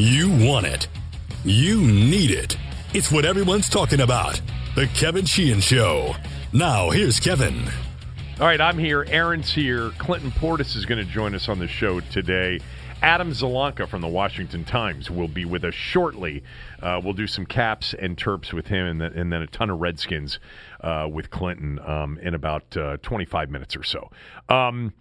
You want it. You need it. It's what everyone's talking about. The Kevin Sheehan Show. Now, here's Kevin. All right, I'm here. Aaron's here. Clinton Portis is going to join us on the show today. Adam Zielonka from the Washington Times will be with us shortly. Uh, we'll do some caps and terps with him, and then, and then a ton of Redskins uh, with Clinton um, in about uh, 25 minutes or so. Um,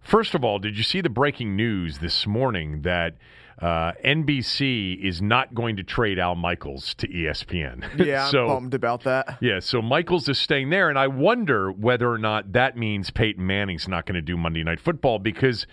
first of all, did you see the breaking news this morning that uh, NBC is not going to trade Al Michaels to ESPN? Yeah, so, I'm bummed about that. yeah, so Michaels is staying there, and I wonder whether or not that means Peyton Manning's not going to do Monday Night Football because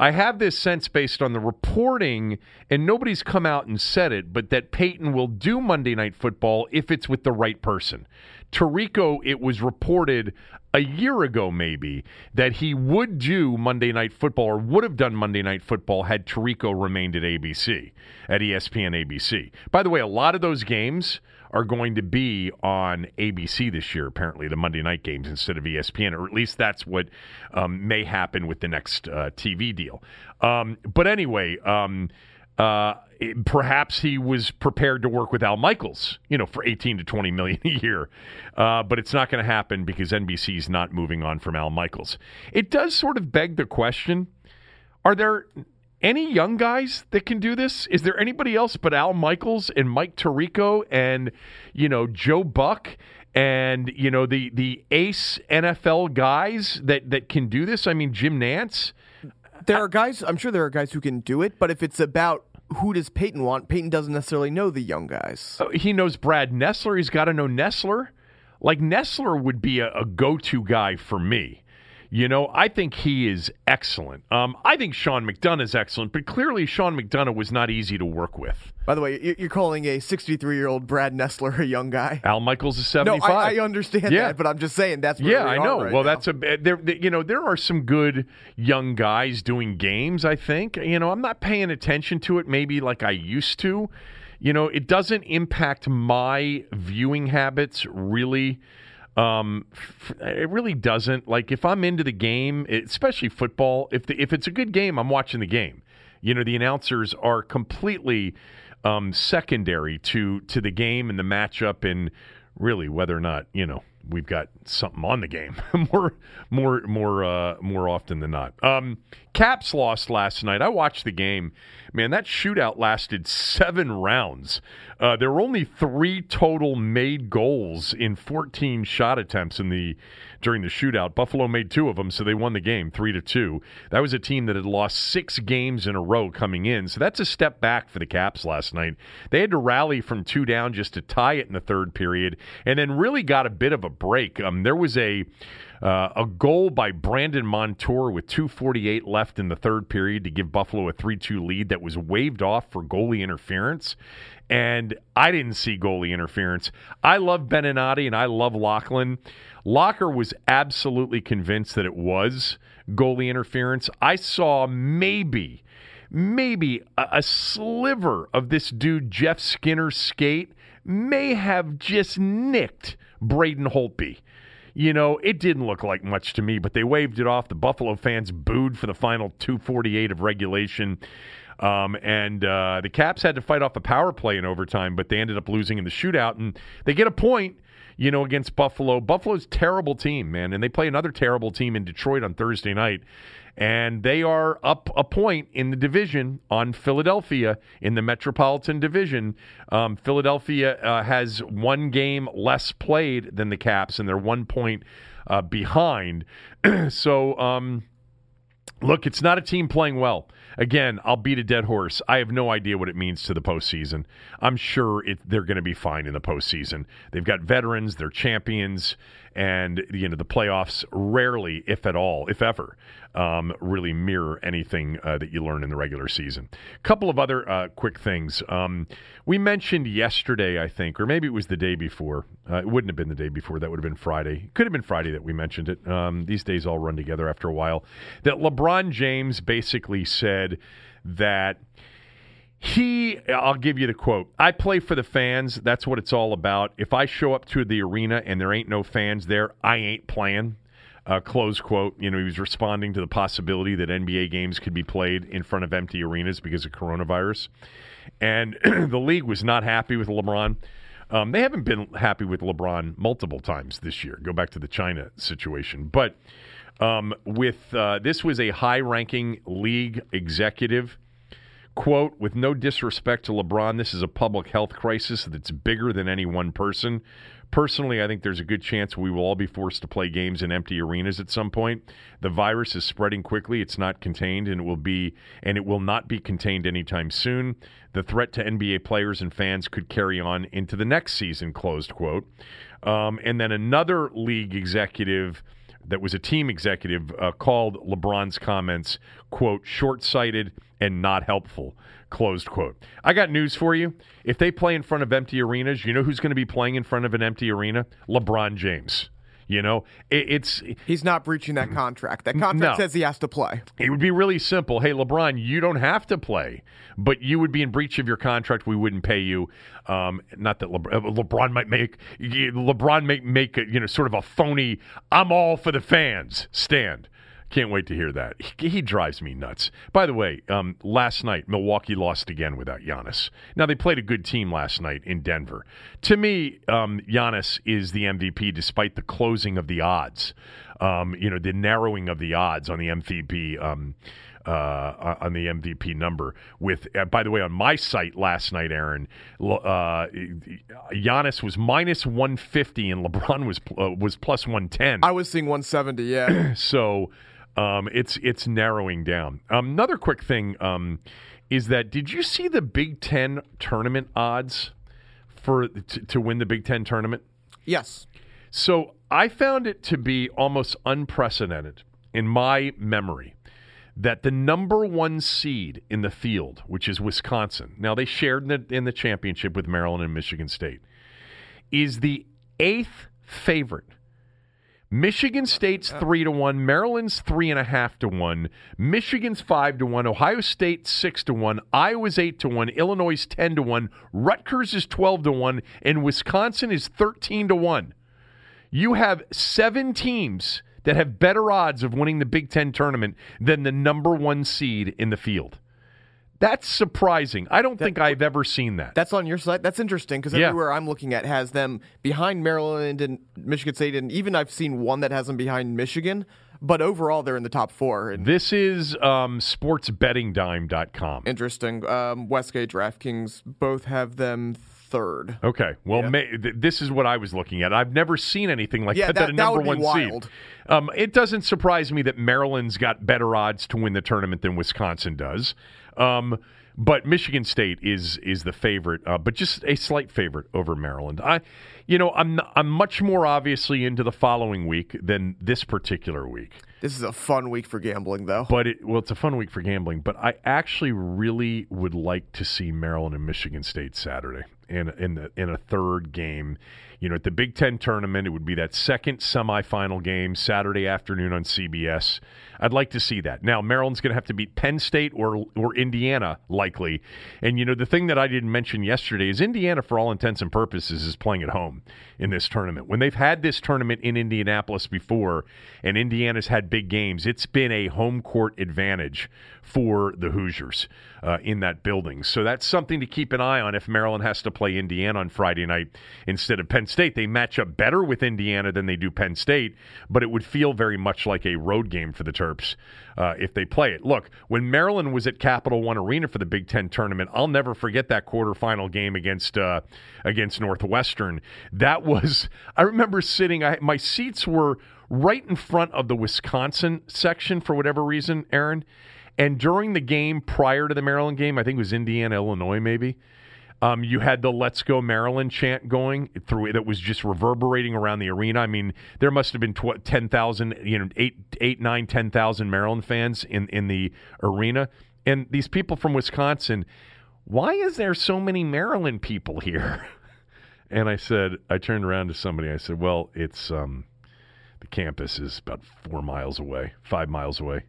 I have this sense based on the reporting, and nobody's come out and said it, but that Peyton will do Monday Night Football if it's with the right person. Tirico, it was reported a year ago, maybe, that he would do Monday Night Football or would have done Monday Night Football had Tirico remained at ABC, at ESPN ABC. By the way, a lot of those games are going to be on ABC this year, apparently, the Monday night games instead of ESPN, or at least that's what um, may happen with the next uh, TV deal. Um, but anyway, um, uh, it- perhaps he was prepared to work with Al Michaels, you know, for 18 to 20 million a year. Uh, but it's not going to happen because NBC's not moving on from Al Michaels. It does sort of beg the question are there any young guys that can do this? Is there anybody else but Al Michaels and Mike Tirico and you know Joe Buck and you know the the ace NFL guys that that can do this? I mean Jim Nantz. There are guys, I'm sure there are guys who can do it, but if it's about who does Peyton want, Peyton doesn't necessarily know the young guys. Uh, He knows Brad Nessler. He's got to know Nessler. Like Nessler would be a, a go-to guy for me. You know, I think he is excellent. Um, I think Sean McDonough is excellent, but clearly Sean McDonough was not easy to work with. By the way, you- you're calling a 63 year old Brad Nessler a young guy. Al Michaels is No, seventy-five. I, I understand Yeah. that, but I'm just saying that's Yeah, I know. right well, now. that's a there. there- You know, there are some good young guys doing games. I think. You know, I'm not paying attention to it maybe like I used to. You know, it doesn't impact my viewing habits really. Um, it really doesn't. Like if I'm into the game, especially football, if the, if it's a good game, I'm watching the game. You know, the announcers are completely um, secondary to to the game and the matchup, and really whether or not you know we've got something on the game more more more uh, more often than not. Um, Caps lost last night. I watched the game. Man, that shootout lasted seven rounds. Uh, there were only three total made goals in 14 shot attempts in the during the shootout. Buffalo made two of them, so they won the game three to two. That was a team that had lost six games in a row coming in, so that's a step back for the Caps last night. They had to rally from two down just to tie it in the third period, and then really got a bit of a break. Um, there was a uh, a goal by Brandon Montour with 2:48 left in the third period to give Buffalo a 3-2 lead that was waved off for goalie interference. And I didn't see goalie interference. I love Beninati and I love Laughlin. Locker was absolutely convinced that it was goalie interference. I saw maybe, maybe a, a sliver of this dude Jeff Skinner's skate may have just nicked Braden Holtby. You know, it didn't look like much to me, but they waved it off. The Buffalo fans booed for the final 248 of regulation. Um, and uh, the Caps had to fight off a power play in overtime, but they ended up losing in the shootout. And they get a point, you know, against Buffalo. Buffalo's terrible team, man. And they play another terrible team in Detroit on Thursday night. And they are up a point in the division on Philadelphia in the Metropolitan Division. Um, Philadelphia uh, has one game less played than the Caps, and they're one point uh, behind. so, um, Look, it's not a team playing well. Again, I'll beat a dead horse. I have no idea what it means to the postseason. I'm sure it, they're going to be fine in the postseason. They've got veterans, they're champions, and you know the playoffs rarely, if at all, if ever, um, really mirror anything uh, that you learn in the regular season. A couple of other uh, quick things. Um, we mentioned yesterday, I think, or maybe it was the day before. Uh, it wouldn't have been the day before. That would have been Friday. Could have been Friday that we mentioned it. Um, these days all run together after a while. That LeBron James basically said that he i'll give you the quote i play for the fans that's what it's all about if i show up to the arena and there ain't no fans there i ain't playing Uh, close quote. You know, he was responding to the possibility that NBA games could be played in front of empty arenas because of coronavirus. And the league was not happy with LeBron. Um, they haven't been happy with LeBron multiple times this year. Go back to the China situation. But um, with uh, this was a high ranking league executive quote with no disrespect to lebron this is a public health crisis that's bigger than any one person. Personally i think there's a good chance we will all be forced to play games in empty arenas at some point. The virus is spreading quickly. It's not contained and it will be and it will not be contained anytime soon. The threat to nba players and fans could carry on into the next season closed quote. Um, and then another league executive that was a team executive uh, called LeBron's comments, quote, short sighted and not helpful, closed quote. I got news for you. If they play in front of empty arenas, you know who's going to be playing in front of an empty arena? LeBron James. You know, it, it's he's not breaching that contract. That contract No. says he has to play. it would be really simple. Hey, LeBron, you don't have to play, but you would be in breach of your contract. We wouldn't pay you. Um, not that LeBron, uh, LeBron might make LeBron make make a, you know sort of a phony "I'm all for the fans" stand. Can't wait to hear that. He, he drives me nuts. By the way, um, last night Milwaukee lost again without Giannis. Now they played a good team last night in Denver. To me, um, Giannis is the MVP despite the closing of the odds. Um, you know, the narrowing of the odds on the MVP. Um, uh, on the MVP number. With uh, by the way, on my site last night, Aaron, uh, Giannis was minus one fifty and LeBron was uh, was plus one ten. I was seeing 170. Yeah, So um, it's it's narrowing down. Um, another quick thing um, is that did you see the Big Ten tournament odds for to, to win the Big Ten tournament? yes. So I found it to be almost unprecedented in my memory that the number one seed in the field, which is Wisconsin, now they shared in the, in the championship with Maryland and Michigan State, is the eighth favorite. Michigan State's three to one, Maryland's three and a half to one, Michigan's five to one, Ohio State six to one, Iowa's eight to one, Illinois ten to one, Rutgers is twelve to one, and Wisconsin is thirteen to one. You have seven teams that have better odds of winning the Big Ten tournament than the number one seed in the field. That's surprising. I don't think I've ever seen that. That's on your site. That's interesting because Yeah. everywhere I'm looking at has them behind Maryland and Michigan State, and even I've seen one that has them behind Michigan. But overall, they're in the top four. And This is um, sportsbettingdime.com. interesting. Um, Westgate, DraftKings both have them third. Okay. Well, Yeah. may, th- this is what I was looking at. I've never seen anything like Yeah, that. that- a that number would be one wild. seed. Um, it doesn't surprise me that Maryland's got better odds to win the tournament than Wisconsin does. Um, but Michigan State is is the favorite, uh, but just a slight favorite over Maryland. I, you know, I'm I'm much more obviously into the following week than this particular week. This is a fun week for gambling, though. But it, well, it's a fun week for gambling. But I actually really would like to see Maryland and Michigan State Saturday in in the in a third game. You know, at the Big Ten tournament, it would be that second semifinal game Saturday afternoon on CBS. I'd like to see that. Now, Maryland's going to have to beat Penn State or or Indiana likely. And you know, the thing that I didn't mention yesterday is Indiana, for all intents and purposes, is playing at home in this tournament. When they've had this tournament in Indianapolis before, and Indiana's had big games, it's been a home court advantage for the Hoosiers uh, in that building. So that's something to keep an eye on if Maryland has to play Indiana on Friday night instead of Penn State. They match up better with Indiana than they do Penn State, but it would feel very much like a road game for the Terps uh, if they play it. Look, when Maryland was at Capital One Arena for the Big Ten tournament, I'll never forget that quarterfinal game against uh, against Northwestern. That was I remember sitting. I, my seats were right in front of the Wisconsin section for whatever reason, Aaron. And during the game prior to the Maryland game, I think it was Indiana, Illinois, maybe. Um, you had the "Let's Go Maryland" chant going through it that was just reverberating around the arena. I mean, there must have been tw- ten thousand, you know, eight, eight, nine, ten thousand Maryland fans in in the arena, and these people from Wisconsin. Why is there so many Maryland people here? And I said, I turned around to somebody. I said, "Well, it's um, the campus is about four miles away, five miles away."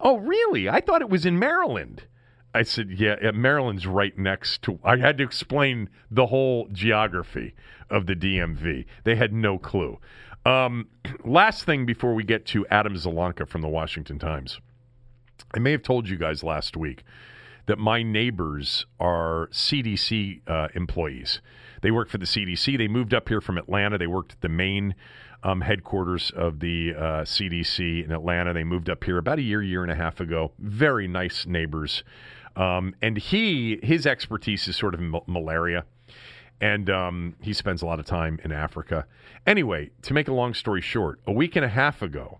Oh, really? I thought it was in Maryland. I said, yeah, Maryland's right next to. I had to explain the whole geography of the DMV. They had no clue. Um, last thing before we get to Adam Zielonka from the Washington Times. I may have told you guys last week that my neighbors are CDC uh, employees. They work for the CDC. They moved up here from Atlanta. They worked at the main um, headquarters of the uh, CDC in Atlanta. They moved up here about a year, year and a half ago. Very nice neighbors. Um, and he, his expertise is sort of malaria. And um, he spends a lot of time in Africa. Anyway, to make a long story short, a week and a half ago,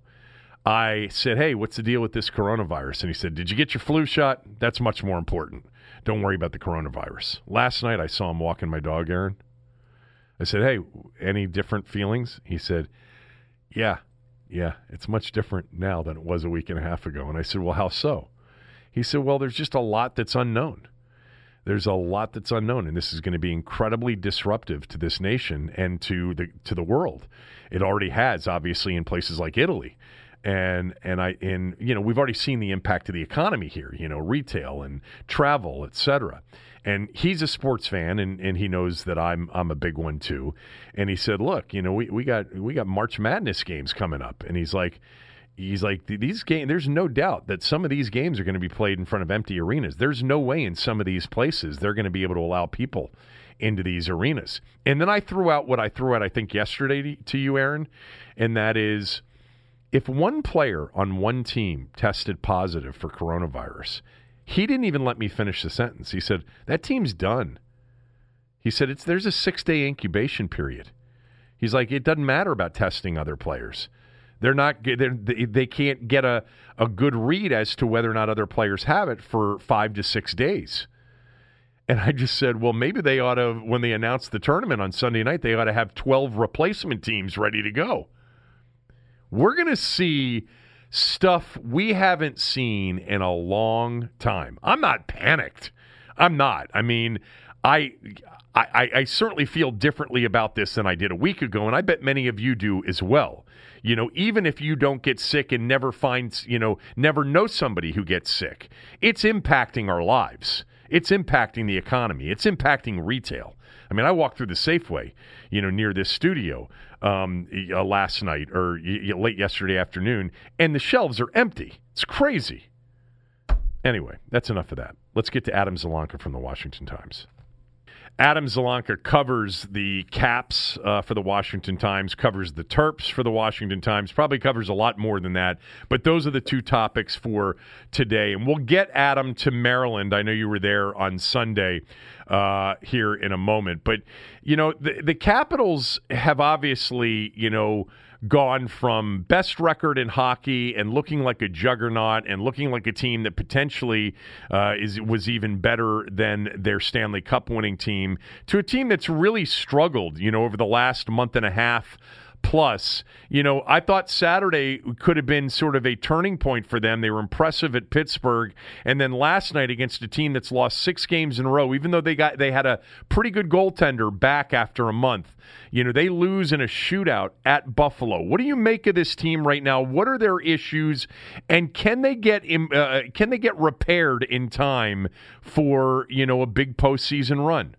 I said, Hey, what's the deal with this coronavirus? And he said, Did you get your flu shot? That's much more important. Don't worry about the coronavirus. Last night, I saw him walking my dog, Aaron. I said, Hey, any different feelings? He said, Yeah, yeah, it's much different now than it was a week and a half ago. And I said, Well, how so? He said, Well, there's just a lot that's unknown. There's a lot that's unknown, and this is going to be incredibly disruptive to this nation and to the to the world. It already has, obviously, in places like Italy and and I and you know we've already seen the impact of the economy here you know retail and travel etc and he's a sports fan and, and he knows that I'm I'm a big one too and he said look you know we, we got we got March Madness games coming up and he's like he's like these games there's no doubt that some of these games are going to be played in front of empty arenas there's no way in some of these places they're going to be able to allow people into these arenas and then I threw out what I threw out I think yesterday to you Aaron and that is if one player on one team tested positive for coronavirus, he didn't even let me finish the sentence. He said, That team's done. He said, it's, There's a six day incubation period. He's like, It doesn't matter about testing other players. They're not, they're, they can't get a, a good read as to whether or not other players have it for five to six days. And I just said, well, maybe they ought to, when they announce the tournament on Sunday night, they ought to have 12 replacement teams ready to go we're going to see stuff we haven't seen in a long time. I'm not panicked. I'm not. I mean, I, I, I certainly feel differently about this than I did a week ago, and I bet many of you do as well. You know, even if you don't get sick and never find, you know, never know somebody who gets sick, it's impacting our lives. It's impacting the economy. It's impacting retail. I mean, I walked through the Safeway, you know, near this studio um, uh, last night or y- late yesterday afternoon, and the shelves are empty. It's crazy. Anyway, that's enough of that. Let's get to Adam Zielonka from the Washington Times. Adam Zielonka covers the Caps uh, for the Washington Times, covers the Terps for the Washington Times, probably covers a lot more than that. But those are the two topics for today. And we'll get Adam to Maryland. I know you were there on Sunday uh, here in a moment. But, you know, the, the Capitals have obviously, you know, gone from best record in hockey and looking like a juggernaut and looking like a team that potentially uh, is was even better than their Stanley Cup winning team to a team that's really struggled, you know, over the last month and a half plus. You know, I thought Saturday could have been sort of a turning point for them. They were impressive at Pittsburgh, and then last night against a team that's lost six games in a row, even though they got they had a pretty good goaltender back after a month. You know, they lose in a shootout at Buffalo. What do you make of this team right now? What are their issues, and can they get uh, can they get repaired in time for you know a big postseason run?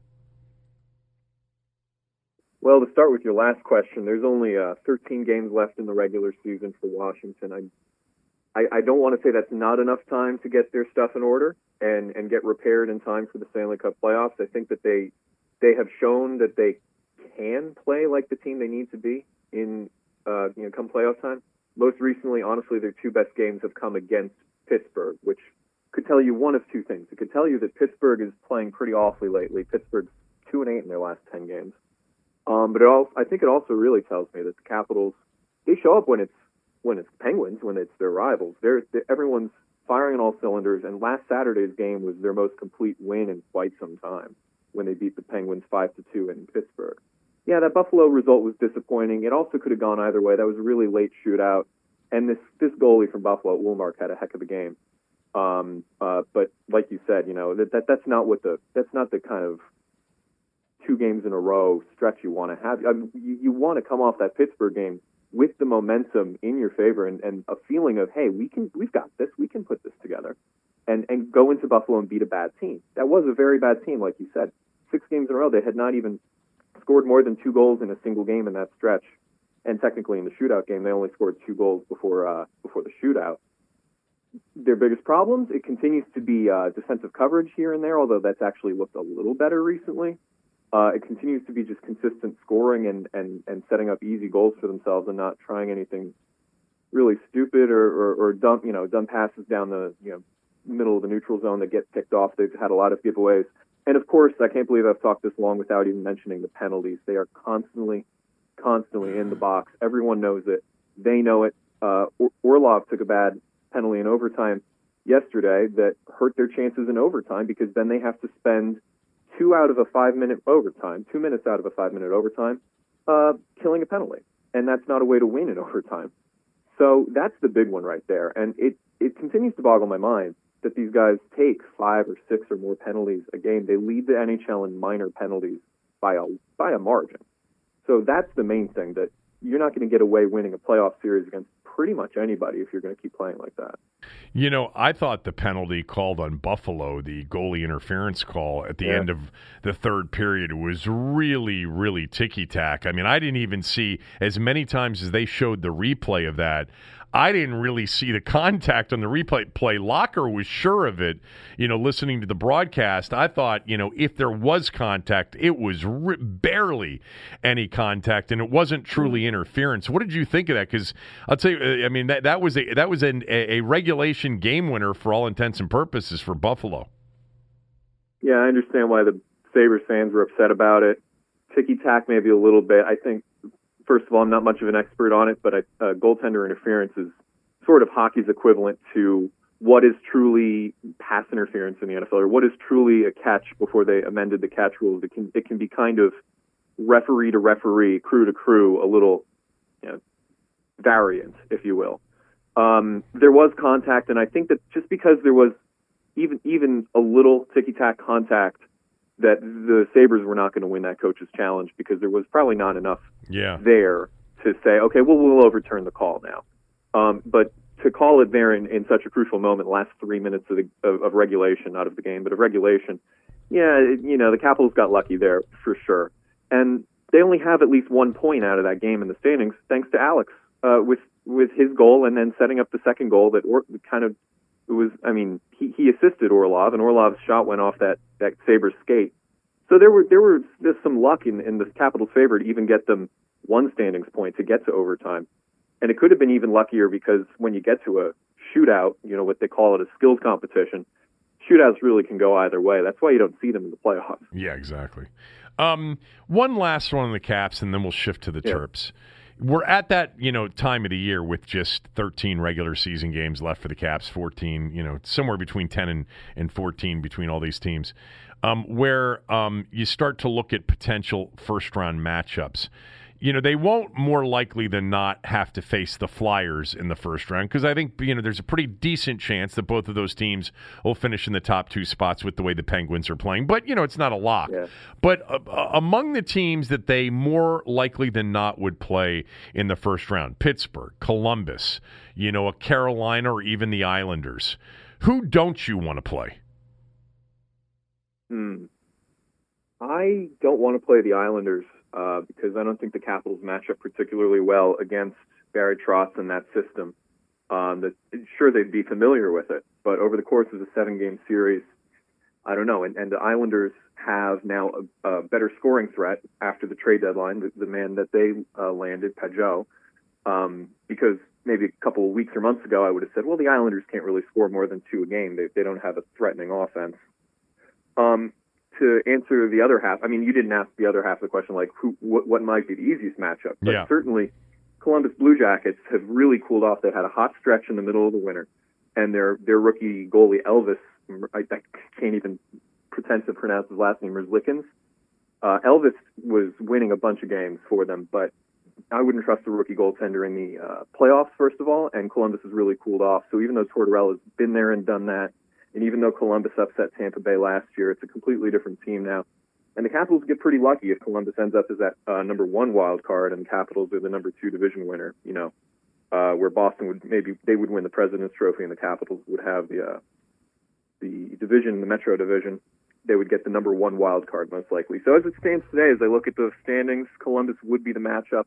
Well, to start with your last question, there's only uh, 13 games left in the regular season for Washington. I, I, I don't want to say that's not enough time to get their stuff in order and, and get repaired in time for the Stanley Cup playoffs. I think that they they have shown that they can play like the team they need to be in uh, you know come playoff time. Most recently, honestly, their two best games have come against Pittsburgh, which could tell you one of two things. It could tell you that Pittsburgh is playing pretty awfully lately. Pittsburgh's two and eight in their last ten games um, but it also, I think it also really tells me that the Capitals they show up when it's when it's Penguins, when it's their rivals. They're, they're everyone's firing on all cylinders. And last Saturday's game was their most complete win in quite some time when they beat the Penguins five to two in Pittsburgh. Yeah, that Buffalo result was disappointing. It also could have gone either way. That was a really late shootout, and this this goalie from Buffalo, Ullmark, had a heck of a game. Um, uh, but like you said, you know that, that that's not what the that's not the kind of two games in a row stretch you want to have. I mean, you, you want to come off that Pittsburgh game with the momentum in your favor and, and a feeling of, hey, we can, we've got this, we can put this together, and and go into Buffalo and beat a bad team. That was a very bad team, like you said. Six games in a row, they had not even scored more than two goals in a single game in that stretch. and technically in the shootout game, they only scored two goals before uh, before the shootout. Their biggest problems it continues to be uh, defensive coverage here and there, although that's actually looked a little better recently. Uh, it continues to be just consistent scoring and, and, and setting up easy goals for themselves and not trying anything really stupid or, or, or dump, you know, dumb passes down the, you know, middle of the neutral zone that get picked off. They've had a lot of giveaways. And of course, I can't believe I've talked this long without even mentioning the penalties. They are constantly, constantly in the box. Everyone knows it. They know it. Uh, Orlov took a bad penalty in overtime yesterday that hurt their chances in overtime because then they have to spend – two out of a five minute overtime, two minutes out of a five minute overtime, uh, killing a penalty. And that's not a way to win in overtime. So that's the big one right there. And it, it continues to boggle my mind that these guys take five or six or more penalties a game. They lead the NHL in minor penalties by a, by a margin. So that's the main thing that you're not going to get away winning a playoff series against pretty much anybody if you're going to keep playing like that. You know, I thought the penalty called on Buffalo, the goalie interference call at the yeah. end of the third period, was really, really ticky tack. I mean, I didn't even see as many times as they showed the replay of that. I didn't really see the contact on the replay play. Locker was sure of it, you know, listening to the broadcast. I thought, you know, if there was contact, it was r- barely any contact and it wasn't truly mm-hmm. interference. What did you think of that? Cuz I'll tell you uh, I mean that that was a that was an, a, a regulation game winner for all intents and purposes for Buffalo. Yeah, I understand why the Sabres fans were upset about it. Ticky tack maybe a little bit. I think first of all, I'm not much of an expert on it, but I, uh, goaltender interference is sort of hockey's equivalent to what is truly pass interference in the NFL, or what is truly a catch before they amended the catch rules. It can it can be kind of referee to referee, crew to crew, a little you know, variant, if you will. Um, there was contact, and I think that just because there was even even a little ticky tack contact that the Sabres were not going to win that coach's challenge because there was probably not enough yeah. there to say, okay, well, we'll overturn the call now. Um, but to call it there in, in such a crucial moment, last three minutes of, the, of, of regulation, not of the game, but of regulation, yeah, you know, the Capitals got lucky there for sure. And they only have at least one point out of that game in the standings, thanks to Alex uh, with with his goal and then setting up the second goal that or, kind of it was, I mean, he, he assisted Orlov, and Orlov's shot went off that that Sabres skate. So there were there were just some luck in, in the Capitals' favor to even get them one standings point to get to overtime, and it could have been even luckier because when you get to a shootout, you know what they call it a skills competition. Shootouts really can go either way. That's why you don't see them in the playoffs. Yeah, exactly. Um, one last one on the Caps, and then we'll shift to the yeah. Terps we're at that you know time of the year with just 13 regular season games left for the Caps, 14, you know, somewhere between 10 and, and 14 between all these teams, um, where um, you start to look at potential first round matchups you know, they won't more likely than not have to face the Flyers in the first round because I think, you know, there's a pretty decent chance that both of those teams will finish in the top two spots with the way the Penguins are playing. But, you know, it's not a lock. Yeah. But uh, uh among the teams that they more likely than not would play in the first round, Pittsburgh, Columbus, you know, a Carolina or even the Islanders, who don't you want to play? Hmm. I don't want to play the Islanders uh, because I don't think the Capitals match up particularly well against Barry Trotz and that system. Um, that sure they'd be familiar with it, but over the course of the seven-game series, I don't know. And, and the Islanders have now a, a, better scoring threat after the trade deadline, the, the man that they uh, landed, Pageau, um, because maybe a couple of weeks or months ago, I would have said, well, the Islanders can't really score more than two a game. They, they don't have a threatening offense. Um, to answer the other half, I mean, you didn't ask the other half of the question, like who, what, what might be the easiest matchup. But yeah. certainly, Columbus Blue Jackets have really cooled off. They've had a hot stretch in the middle of the winter, and their their rookie goalie Elvis, I, I can't even pretend to pronounce his last name, Merzlikins. Uh, Elvis was winning a bunch of games for them, but I wouldn't trust a rookie goaltender in the uh, playoffs, first of all, and Columbus has really cooled off. So even though Tortorella's been there and done that, and even though Columbus upset Tampa Bay last year, it's a completely different team now. And the Capitals get pretty lucky if Columbus ends up as that uh, number one wild card, and the Capitals are the number two division winner. You know, uh, where Boston would maybe they would win the President's Trophy, and the Capitals would have the uh, the division, the Metro division. They would get the number one wild card most likely. So as it stands today, as I look at the standings, Columbus would be the matchup.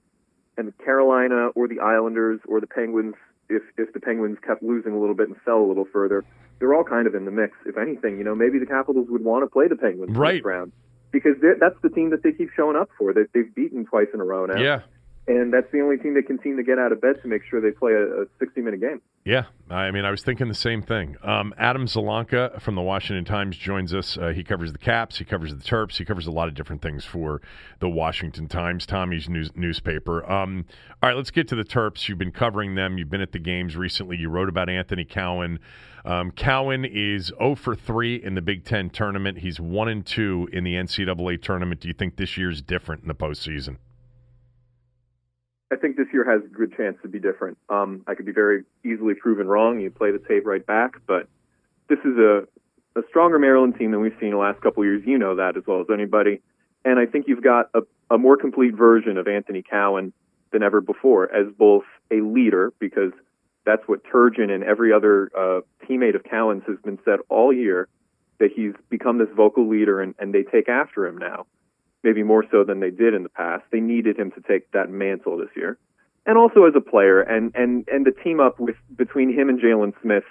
and Carolina or the Islanders or the Penguins, if if the Penguins kept losing a little bit and fell a little further, they're all kind of in the mix. If anything, you know, maybe the Capitals would want to play the Penguins right. round because that's the team that they keep showing up for. That they've beaten twice in a row now. Yeah. And that's the only team that can seem to get out of bed to make sure they play a, a 60 minute game. Yeah, I mean, I was thinking the same thing. Um, Adam Zielonka from the Washington Times joins us. Uh, he covers the Caps, he covers the Terps, he covers a lot of different things for the Washington Times, Tommy's news, newspaper. Um, all right, let's get to the Terps. You've been covering them, you've been at the games recently. You wrote about Anthony Cowan. Um, Cowan is 0 for 3 in the Big Ten tournament. He's 1 and 2 in the NCAA tournament. Do you think this year's different in the postseason? I think this year has a good chance to be different. Um, I could be very easily proven wrong. You play the tape right back, but this is a, a stronger Maryland team than we've seen the last couple of years. You know that as well as anybody. And I think you've got a, a more complete version of Anthony Cowan than ever before as both a leader, because that's what Turgeon and every other uh, teammate of Cowan's has been said all year, that he's become this vocal leader and, and they take after him now maybe more so than they did in the past. They needed him to take that mantle this year, and also as a player, and and and the team up with between him and Jalen Smith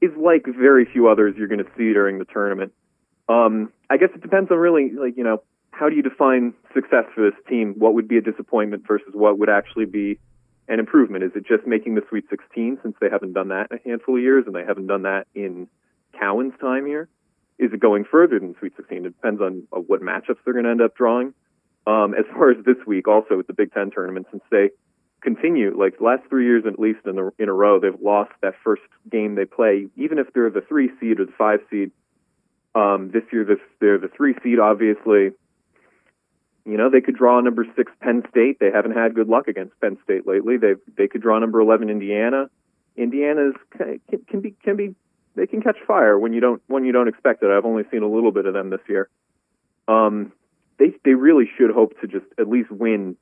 is like very few others you're going to see during the tournament. Um, I guess it depends on really like you know how do you define success for this team? What would be a disappointment versus what would actually be an improvement? Is it just making the Sweet 16 since they haven't done that in a handful of years and they haven't done that in Cowan's time here? Is it going further than Sweet 16? It depends on uh, what matchups they're going to end up drawing. Um, as far as this week, also with the Big Ten tournament, since they continue, like the last three years at least in, the, in a row, they've lost that first game they play, even if they're the three seed or the five seed. Um, this year, this, they're the three seed, obviously. You know, they could draw number six Penn State. They haven't had good luck against Penn State lately. They they could draw number eleven Indiana. Indiana's can, can be can be they can catch fire when you don't when you don't expect it. I've only seen a little bit of them this year. Um, they they really should hope to just at least win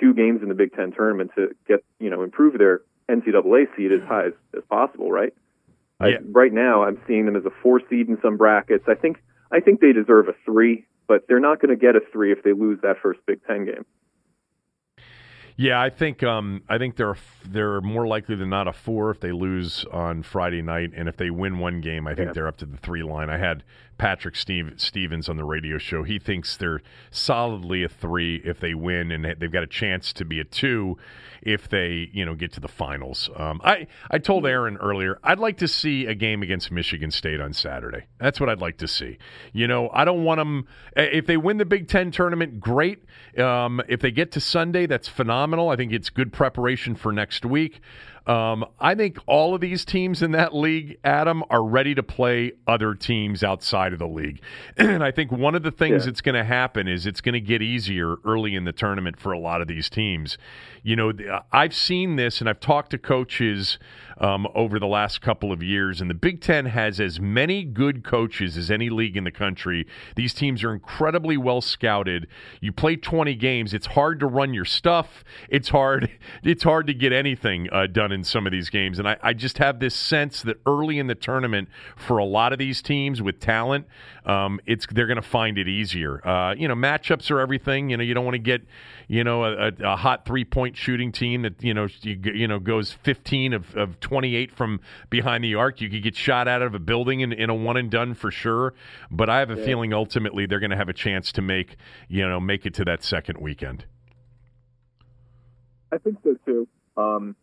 two games in the Big Ten tournament to get you know improve their NCAA seed as high as, as possible. Right. Yeah. I, right now, I'm seeing them as a four seed in some brackets. I think I think they deserve a three, but they're not going to get a three if they lose that first Big Ten game. Yeah, I think um, I think they're they're more likely than not a four if they lose on Friday night, and if they win one game, I think yeah. they're up to the three line. I had Patrick Steve, Stevens on the radio show. He thinks they're solidly a three if they win, and they've got a chance to be a two if they you know get to the finals. Um, I I told Aaron earlier I'd like to see a game against Michigan State on Saturday. That's what I'd like to see. You know, I don't want them if they win the Big Ten tournament, great. Um, if they get to Sunday, that's phenomenal phenomenal. I think it's good preparation for next week. Um, I think all of these teams in that league, Adam, are ready to play other teams outside of the league. And I think one of the things yeah. that's going to happen is it's going to get easier early in the tournament for a lot of these teams. You know, I've seen this and I've talked to coaches um, over the last couple of years, and the Big Ten has as many good coaches as any league in the country. These teams are incredibly well scouted. You play 20 games, it's hard to run your stuff. It's hard. It's hard to get anything uh, done in some of these games, and I, I, just have this sense that early in the tournament, for a lot of these teams with talent, um, it's they're going to find it easier. Uh, you know, matchups are everything. You know, you don't want to get you know a, a hot three point shooting team that you know you, you know goes 15 of, of 28 from behind the arc. You could get shot out of a building in, in a one and done for sure. But I have a yeah. feeling ultimately they're going to have a chance to make you know make it to that second weekend. I think so too. Um,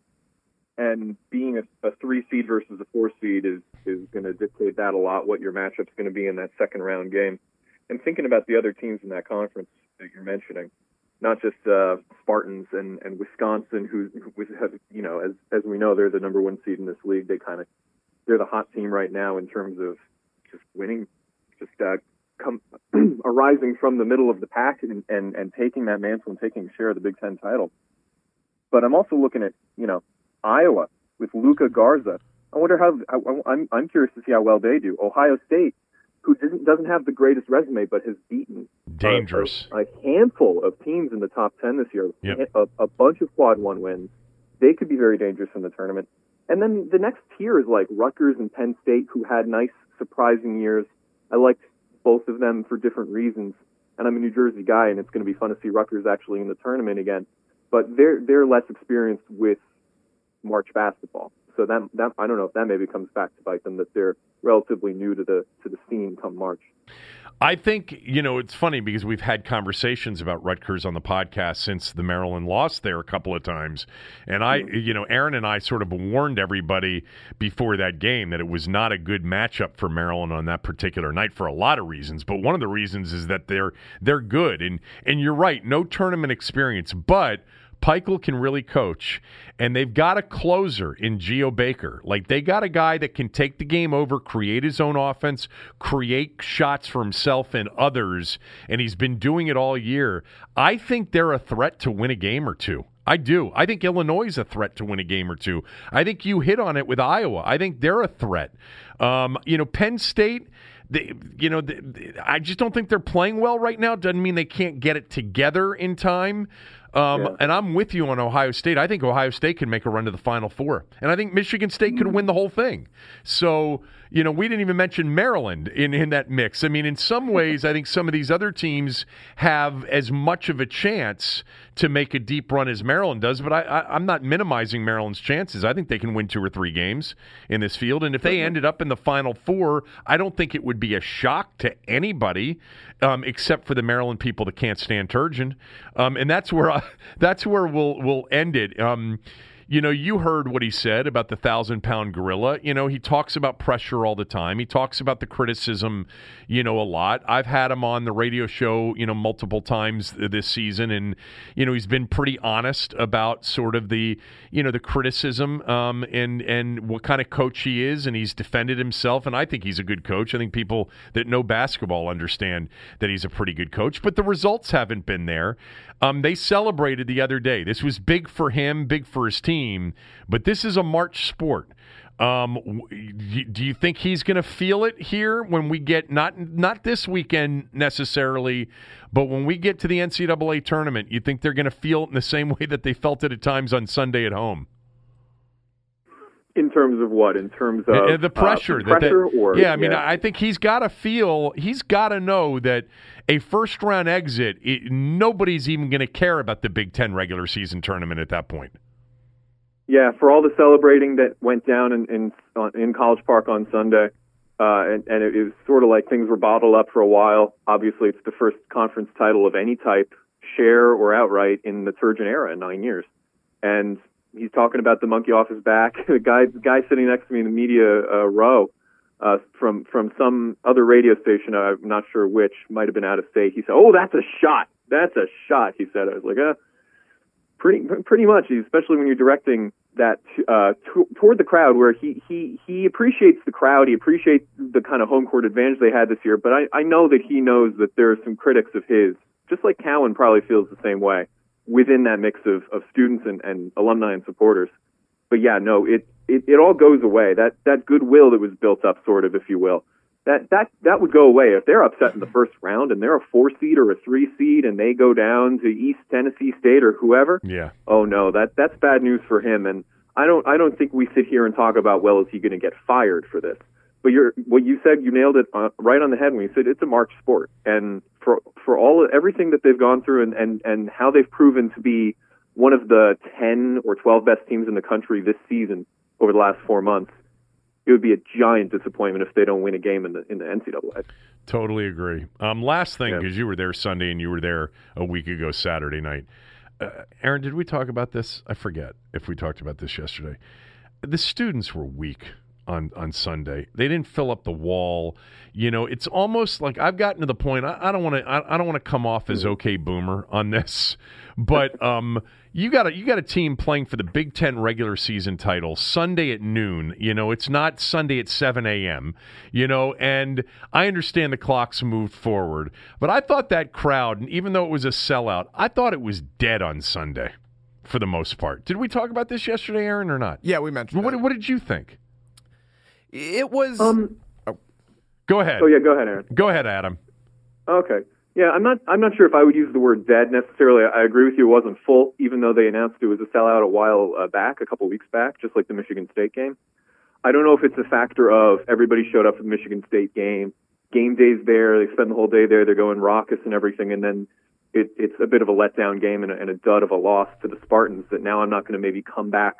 and being a, a, three seed versus a four seed is is going to dictate that a lot. What your matchup's going to be in that second round game. And thinking about the other teams in that conference that you're mentioning, not just uh, Spartans and, and Wisconsin, who, who have, you know, as as we know, they're the number one seed in this league. They kind of they're the hot team right now in terms of just winning, just uh, come arising from the middle of the pack and, and and taking that mantle and taking a share of the Big Ten title. But I'm also looking at you know Iowa with Luka Garza. I wonder how. I'm I'm curious to see how well they do. Ohio State, who doesn't doesn't have the greatest resume, but has beaten dangerous a, a, handful of teams in the top ten this year. Yep. A, a bunch of quad one wins. They could be very dangerous in the tournament. And then the next tier is like Rutgers and Penn State, who had nice, surprising years. I liked both of them for different reasons. And I'm a New Jersey guy, and it's going to be fun to see Rutgers actually in the tournament again. but they're they're less experienced with March basketball. So that that I don't know if that maybe comes back to bite them that they're relatively new to the to the scene come March. I think, you know, it's funny because we've had conversations about Rutgers on the podcast since the Maryland lost there a couple of times. And I, mm-hmm. you know, Aaron and I sort of warned everybody before that game that it was not a good matchup for Maryland on that particular night for a lot of reasons. But one of the reasons is that they're they're good. And and you're right, no tournament experience, but Pikiell can really coach, and they've got a closer in Geo Baker. Like they got a guy that can take the game over, create his own offense, create shots for himself and others, and he's been doing it all year. I think they're a threat to win a game or two. I do. I think Illinois is a threat to win a game or two. I think you hit on it with Iowa. I think they're a threat. Um, you know, Penn State. They, you know, they, I just don't think they're playing well right now. Doesn't mean they can't get it together in time. Um, yeah. And I'm with you on Ohio State. I think Ohio State can make a run to the Final Four, and I think Michigan State could win the whole thing. So, you know, we didn't even mention Maryland in in that mix. I mean, in some ways, I think some of these other teams have as much of a chance to make a deep run as Maryland does. But I, I, am not minimizing Maryland's chances. I think they can win two or three games in this field, and if they ended up in the Final Four, I don't think it would be a shock to anybody, um, except for the Maryland people that can't stand Turgeon. Um, and that's where I, that's where we'll we'll end it. Um, you know, you heard what he said about the thousand pound gorilla. You know, he talks about pressure all the time. He talks about the criticism, you know, a lot. I've had him on the radio show, you know, multiple times this season, and you know, he's been pretty honest about sort of the, you know, the criticism um, and and what kind of coach he is, and he's defended himself. And I think he's a good coach. I think people that know basketball understand that he's a pretty good coach, but the results haven't been there. Um, they celebrated the other day. This was big for him, big for his team, but this is a March sport. Um, do you think he's going to feel it here when we get not not this weekend necessarily, but when we get to the NCAA tournament? You think they're going to feel it in the same way that they felt it at times on Sunday at home? In terms of what? In terms of the pressure, uh, the pressure, that, or yeah, I mean, yeah. I think he's got to feel, he's got to know that a first round exit, it, nobody's even going to care about the Big Ten regular season tournament at that point. Yeah, for all the celebrating that went down in in, in College Park on Sunday, uh, and, and it, it was sort of like things were bottled up for a while. Obviously, it's the first conference title of any type, share or outright, in the Turgeon era in nine years. And he's talking about the monkey off his back. the guy, the guy sitting next to me in the media uh, row uh, from from some other radio station. I'm not sure which. Might have been out of state. He said, "Oh, that's a shot. That's a shot." He said. I was like, "Uh, pretty pretty much." Especially when you're directing that uh, t- toward the crowd, where he he he appreciates the crowd. He appreciates the kind of home court advantage they had this year. But I I know that he knows that there are some critics of his, just like Cowan probably feels the same way within that mix of, of students and, and alumni and supporters. But yeah, no, it, it, it all goes away. That, that goodwill that was built up, sort of, if you will, that, that, that would go away. If they're upset in the hmm. first round and they're a four seed or a three seed and they go down to East Tennessee State or whoever, yeah. oh no, that, that's bad news for him. And I don't, I don't think we sit here and talk about, well, is he going to get fired for this? But you're, what you said, you nailed it uh, right on the head when you said it's a March sport. And for for all everything that they've gone through and, and, and how they've proven to be one of the 10 or 12 best teams in the country this season over the last four months, it would be a giant disappointment if they don't win a game in the in the NCAA. Totally agree. Um, last thing, because yeah. you were there Sunday and you were there a week ago Saturday night. Uh, Aaron, did we talk about this? I forget if we talked about this yesterday. The students were weak on on Sunday. They didn't fill up the wall. You know, it's almost like I've gotten to the point. I, I don't want to. I, I, don't want to come off as mm-hmm. okay boomer on this, but um, you got a you got a team playing for the Big Ten regular season title Sunday at noon. You know, it's not Sunday at seven a.m. You know, and I understand the clocks moved forward, but I thought that crowd, and even though it was a sellout, I thought it was dead on Sunday for the most part. Did we talk about this yesterday, Aaron, or not? Yeah, we mentioned. What, what did you think? It was. Um, oh. Go ahead. Oh yeah, go ahead, Aaron. Go ahead, Adam. Okay. Yeah, I'm not. I'm not sure if I would use the word dead necessarily. I agree with you. It wasn't full, even though they announced it was a sellout a while uh, back, a couple weeks back, just like the Michigan State game. I don't know if it's a factor of everybody showed up for the Michigan State game. Game day's there. They spend the whole day there. They're going raucous and everything, and then it, it's a bit of a letdown game and a, and a dud of a loss to the Spartans that now I'm not going to maybe come back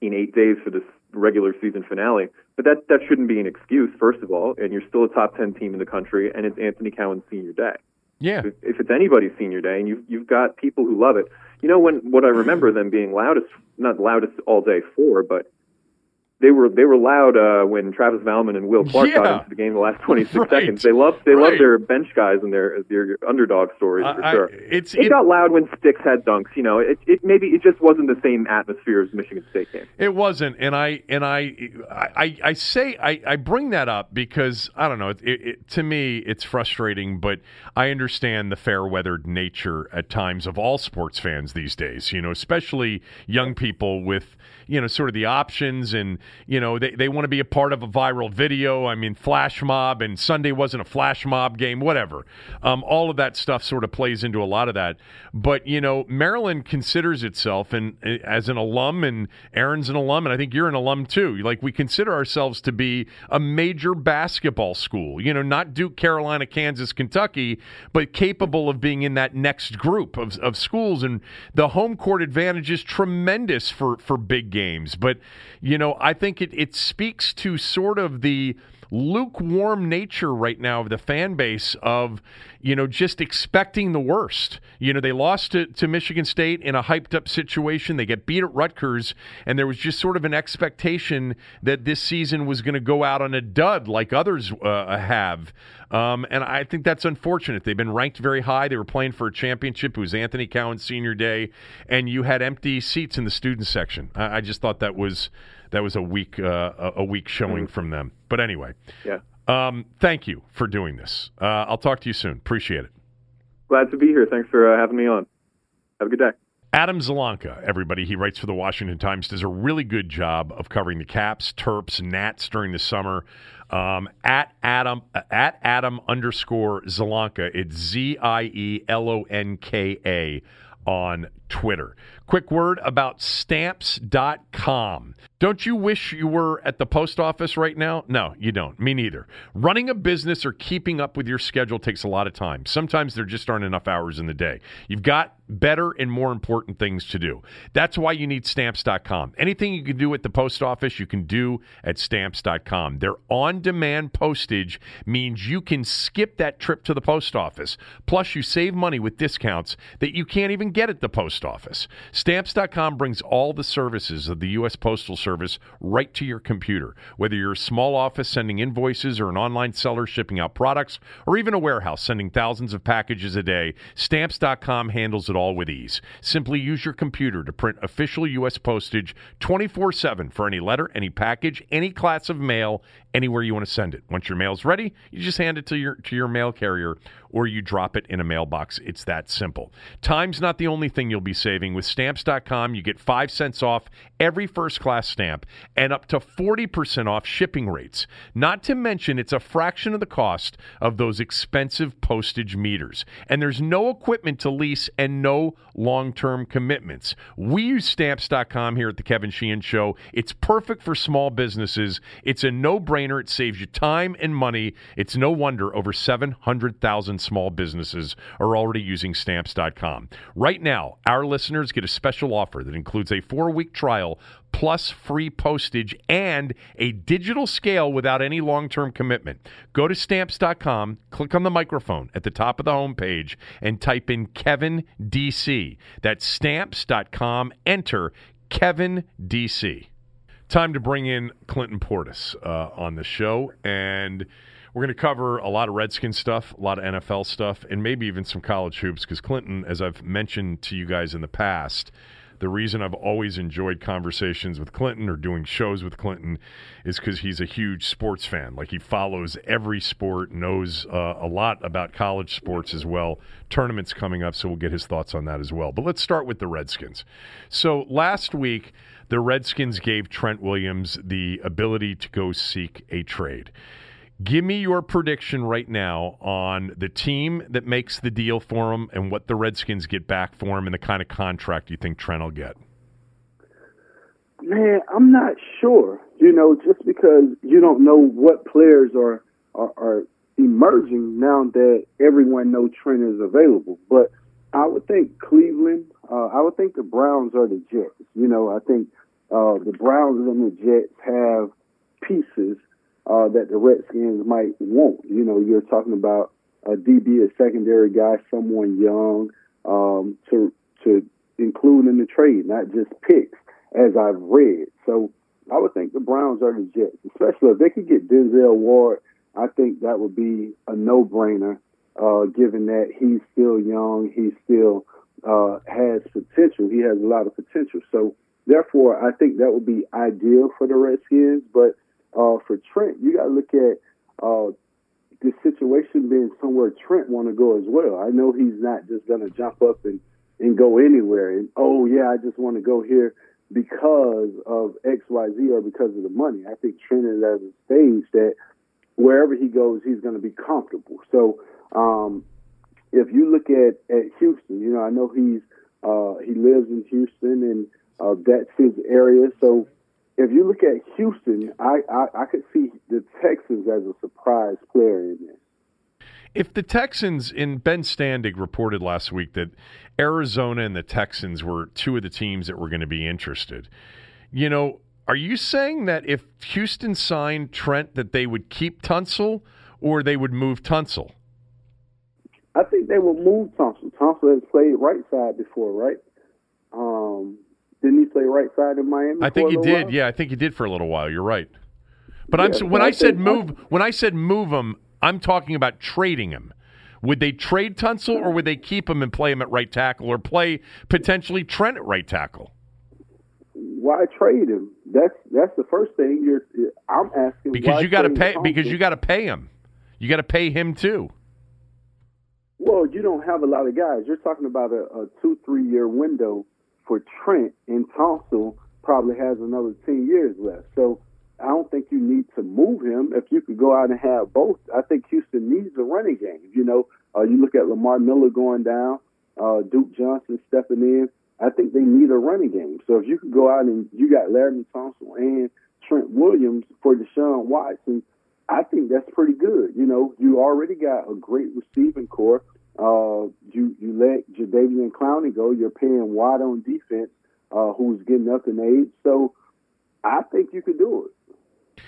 in eight days for this regular season finale. But that that shouldn't be an excuse, first of all. And you're still a top ten team in the country, and it's Anthony Cowan's senior day. Yeah. If, if it's anybody's senior day, and you've you've got people who love it. You know, when what I remember them being loudest, not loudest all day for, but they were they were loud uh, when Travis Valmon and Will Clark Yeah. got into the game the last 26 Right. seconds. They love they love their bench guys and their their underdog stories for I- I- sure. it's it, it- got loud when Sticks had dunks. You know, it, it maybe it just wasn't the same atmosphere as Michigan State game. It wasn't, and I and I I, I say I, I bring that up because I don't know. It, it, to me, it's frustrating, but I understand the fair weathered nature at times of all sports fans these days. You know, especially young people with you know sort of the options, and you know they they want to be a part of a viral video. I mean, flash mob, and Sunday wasn't a flash mob game, whatever. Um, all of that stuff sort of plays into a lot of that. But you know, Maryland considers itself, and as an alum, and Aaron's an alum, and I think you're an alum too. Like we consider ourselves to be a major basketball school. You know, not Duke, Carolina, Kansas, Kentucky, but capable of being in that next group of, of schools. And the home court advantage is tremendous for for big games. But you know, I think it it speaks to sort of the lukewarm nature right now of the fan base of you know just expecting the worst. You know they lost to, to michigan state in a hyped up situation. They get beat at rutgers and there was just sort of an expectation that this season was going to go out on a dud like others uh, have. Um, and i think that's unfortunate. They've been ranked very high. They were playing for a championship. It was anthony cowan's senior day and you had empty seats in the student section. I, I just thought that was that was a weak uh, a a weak showing from them but anyway Yeah, um, thank you for doing this. Uh, I'll talk to you soon. Appreciate it. glad to be here. Thanks for uh, having me on. Have a good day. Adam Zielonka, everybody, he writes for the Washington Times, does a really good job of covering the Caps, Terps, Nats during the summer. Um, at Adam uh, at Adam underscore Zielonka, it's Z I E L O N K A on Twitter. Quick word about stamps.com. Don't you wish you were at the post office right now? No, you don't. Me neither. Running a business or keeping up with your schedule takes a lot of time. Sometimes there just aren't enough hours in the day. You've got better and more important things to do. That's why you need stamps.com. Anything you can do at the post office, you can do at stamps.com. Their on demand postage means you can skip that trip to the post office. Plus, you save money with discounts that you can't even get at the post office. Stamps.com brings all the services of the U.S. Postal Service right to your computer. Whether you're a small office sending invoices or an online seller shipping out products, or even a warehouse sending thousands of packages a day, Stamps.com handles it all with ease. Simply use your computer to print official U.S. postage 24 7 for any letter, any package, any class of mail, anywhere you want to send it. Once your mail's ready, you just hand it to your to your mail carrier or you drop it in a mailbox. It's that simple. Time's not the only thing you'll be saving. With stamps.com, you get 5 cents off every first class stamp and up to 40% off shipping rates. Not to mention it's a fraction of the cost of those expensive postage meters. And there's no equipment to lease and no long-term commitments. We use stamps.com here at the Kevin Sheehan show. It's perfect for small businesses. It's a no-brainer. It saves you time and money. It's no wonder over 700,000 small businesses are already using stamps.com. Right now, our listeners get a special offer that includes a 4-week trial plus free postage and a digital scale without any long-term commitment. Go to stamps.com, click on the microphone at the top of the homepage and type in Kevin DC. That's stamps.com. Enter Kevin DC. Time to bring in Clinton Portis uh, on the show, and we're going to cover a lot of Redskin stuff, a lot of NFL stuff, and maybe even some college hoops. Because Clinton, as I've mentioned to you guys in the past, the reason I've always enjoyed conversations with Clinton or doing shows with Clinton is because he's a huge sports fan. Like he follows every sport, knows uh, a lot about college sports as well. Tournaments coming up, so we'll get his thoughts on that as well. But let's start with the Redskins. So last week, the Redskins gave Trent Williams the ability to go seek a trade. Give me your prediction right now on the team that makes the deal for him and what the Redskins get back for him and the kind of contract you think Trent will get. Man, I'm not sure. You know, just because you don't know what players are are, are emerging now that everyone knows Trent is available. But I would think Cleveland. Uh, I would think the Browns are the Jets. You know, I think uh, the Browns and the Jets have pieces uh, that the Redskins might want. You know, you're talking about a DB, a secondary guy, someone young um, to to include in the trade, not just picks, as I've read. So I would think the Browns are the Jets, especially if they could get Denzel Ward. I think that would be a no-brainer, uh, given that he's still young, he still uh, has potential. He has a lot of potential. So therefore, I think that would be ideal for the Redskins. But uh, for Trent, you got to look at uh, the situation being somewhere Trent want to go as well. I know he's not just going to jump up and and go anywhere and oh yeah, I just want to go here because of X Y Z or because of the money. I think Trent is at a stage that wherever he goes, he's going to be comfortable. So um, if you look at at Houston, you know I know he's uh, he lives in Houston and uh, that's his area. So if you look at Houston, I, I, I could see the Texans as a surprise player in there. If the Texans, in Ben Standig reported last week that Arizona and the Texans were two of the teams that were going to be interested, you know, are you saying that if Houston signed Trent that they would keep Tunsil or they would move Tunsil? Think they will move Tunsil. Tunsil has played right side before, right? Um, didn't he play right side in Miami? I think he did. While? Yeah, I think he did for a little while. You're right. But Yeah, I'm so when I I said move when I said move him, I'm talking about trading him. Would they trade Tunsil or would they keep him and play him at right tackle or play potentially Trent at right tackle? Why trade him? That's that's the first thing. You're. I'm asking Because you got to pay Tunsil? because you got to pay him. You got to pay him too. Well, you don't have a lot of guys. You're talking about a, a two, three year window for Trent, and Tunsil probably has another 10 years left. So I don't think you need to move him. If you could go out and have both, I think Houston needs a running game. You know, uh, you look at Lamar Miller going down, uh, Duke Johnson stepping in. I think they need a running game. So if you could go out and you got Larry Tunsil and Trent Williams for Deshaun Watson, I think that's pretty good. You know, you already got a great receiving corps. Uh, you you let Jadeveon Clowney go. You're paying Watt on defense, uh, who's getting up in age. So I think you could do it.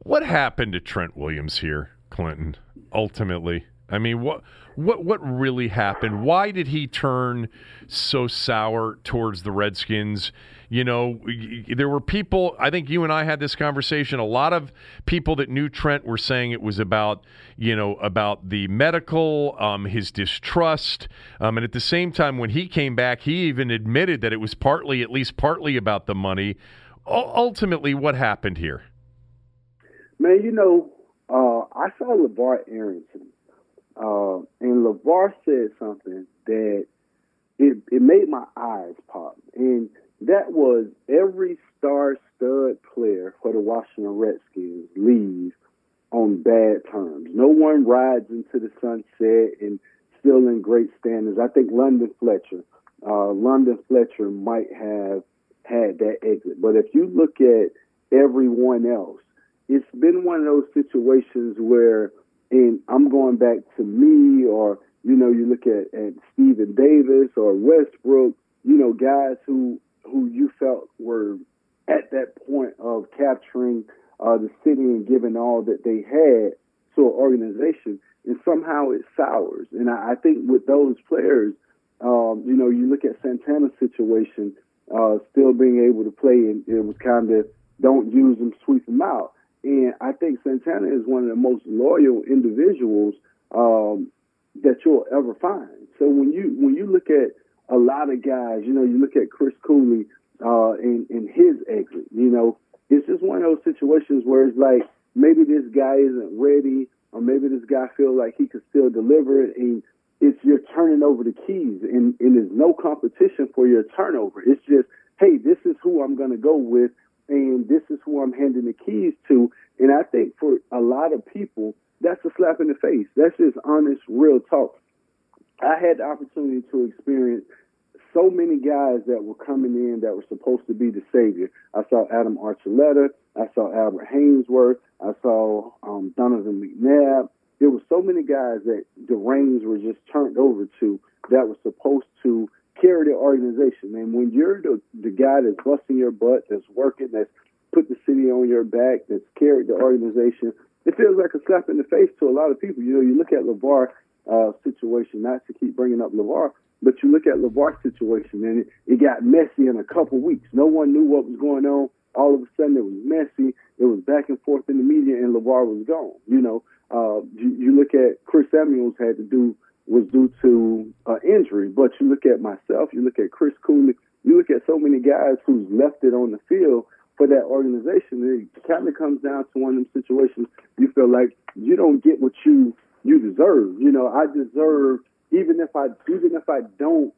What happened to Trent Williams here, Clinton? Ultimately, I mean, what what what really happened? Why did he turn so sour towards the Redskins? You know, there were people. I think you and I had this conversation. A lot of people that knew Trent were saying it was about you know about the medical, um, his distrust, um, and at the same time, when he came back, he even admitted that it was partly, at least partly, about the money. U- ultimately, what happened here? Man, you know, uh, I saw LeVar Arrington, uh, and LeVar said something that it, it made my eyes pop. And that was every star stud player for the Washington Redskins leave on bad terms. No one rides into the sunset and still in great standards. I think London Fletcher, uh, London Fletcher might have had that exit. But if you look at everyone else, it's been one of those situations where, and I'm going back to me, or you know, you look at, at Stephen Davis or Westbrook, you know, guys who who you felt were at that point of capturing uh, the city and giving all that they had to an organization, and somehow it sours. And I, I think with those players, um, you know, you look at Santana's situation, uh, still being able to play, and it was kind of don't use them, sweep them out. And I think Santana is one of the most loyal individuals um, that you'll ever find. So when you when you look at a lot of guys, you know, you look at Chris Cooley uh, and, and his exit, you know, it's just one of those situations where it's like maybe this guy isn't ready, or maybe this guy feels like he could still deliver it, and it's you're turning over the keys, and, and there's no competition for your turnover. It's just, hey, this is who I'm going to go with, and this is who I'm handing the keys to. And I think for a lot of people, that's a slap in the face. That's just honest, real talk. I had the opportunity to experience so many guys that were coming in that were supposed to be the savior. I saw Adam Archuleta. I saw Albert Haynesworth. I saw um, Donovan McNabb. There were so many guys that the reins were just turned over to that were supposed to carry the organization. And when you're the, the guy that's busting your butt, that's working, that's put the city on your back, that's carried the organization, it feels like a slap in the face to a lot of people. You know, you look at LeVar uh, situation, not to keep bringing up LeVar, but you look at LeVar's situation, and it, it got messy in a couple weeks. No one knew what was going on. All of a sudden, it was messy. It was back and forth in the media, and LeVar was gone. You know, uh, you, you look at Chris Samuels had to do was due to uh, injury, but you look at myself, you look at Chris Cooley, you look at so many guys who's left it on the field for that organization. It kind of comes down to one of them situations. You feel like you don't get what you you deserve. You know, I deserve even if I even if I don't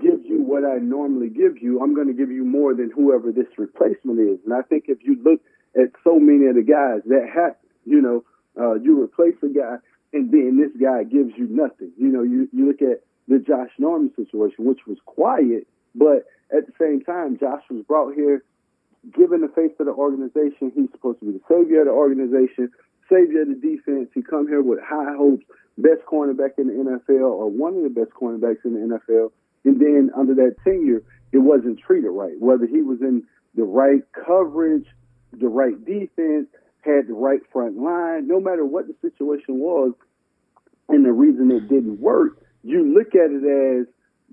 give you what I normally give you, I'm going to give you more than whoever this replacement is. And I think if you look at so many of the guys that happen, you know, uh, you replace a guy and then this guy gives you nothing. You know, you, you look at the Josh Norman situation, which was quiet, but at the same time, Josh was brought here, given the face of the organization. He's supposed to be the savior of the organization, savior of the defense. He come here with high hopes, best cornerback in the NFL, or one of the best cornerbacks in the NFL. And then under that tenure, it wasn't treated right. Whether he was in the right coverage, the right defense, had the right front line, no matter what the situation was, and the reason it didn't work, you look at it as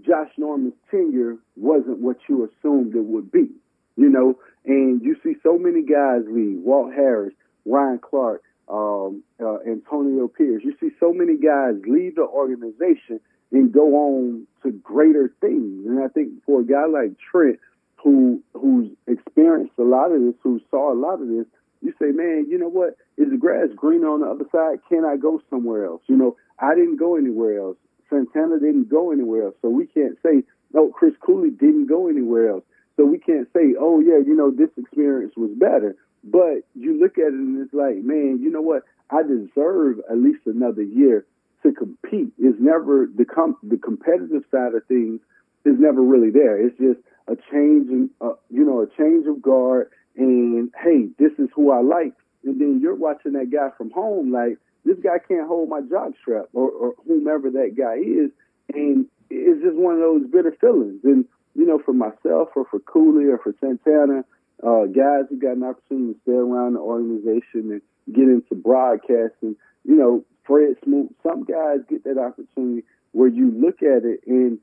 Josh Norman's tenure wasn't what you assumed it would be, you know, and you see so many guys leave, Walt Harris, Ryan Clark, um, uh, Antonio Pierce. You see so many guys leave the organization and go on to greater things. And I think for a guy like Trent, who who's experienced a lot of this, who saw a lot of this, you say, man, you know what? Is the grass greener on the other side? Can I go somewhere else? You know, I didn't go anywhere else. Santana didn't go anywhere else. So we can't say, no, Chris Cooley didn't go anywhere else. So we can't say, oh, yeah, you know, this experience was better. But you look at it and it's like, man, you know what? I deserve at least another year to compete. It's never the com- the competitive side of things is never really there. It's just a change in, uh, you know, a change of guard and hey, this is who I like. And then you're watching that guy from home, like this guy can't hold my jock strap, or, or whomever that guy is, and it's just one of those bitter feelings. And you know, for myself, or for Cooley, or for Santana, uh, guys who got an opportunity to stay around the organization and get into broadcasting, you know, Fred Smoot, some guys get that opportunity where you look at it and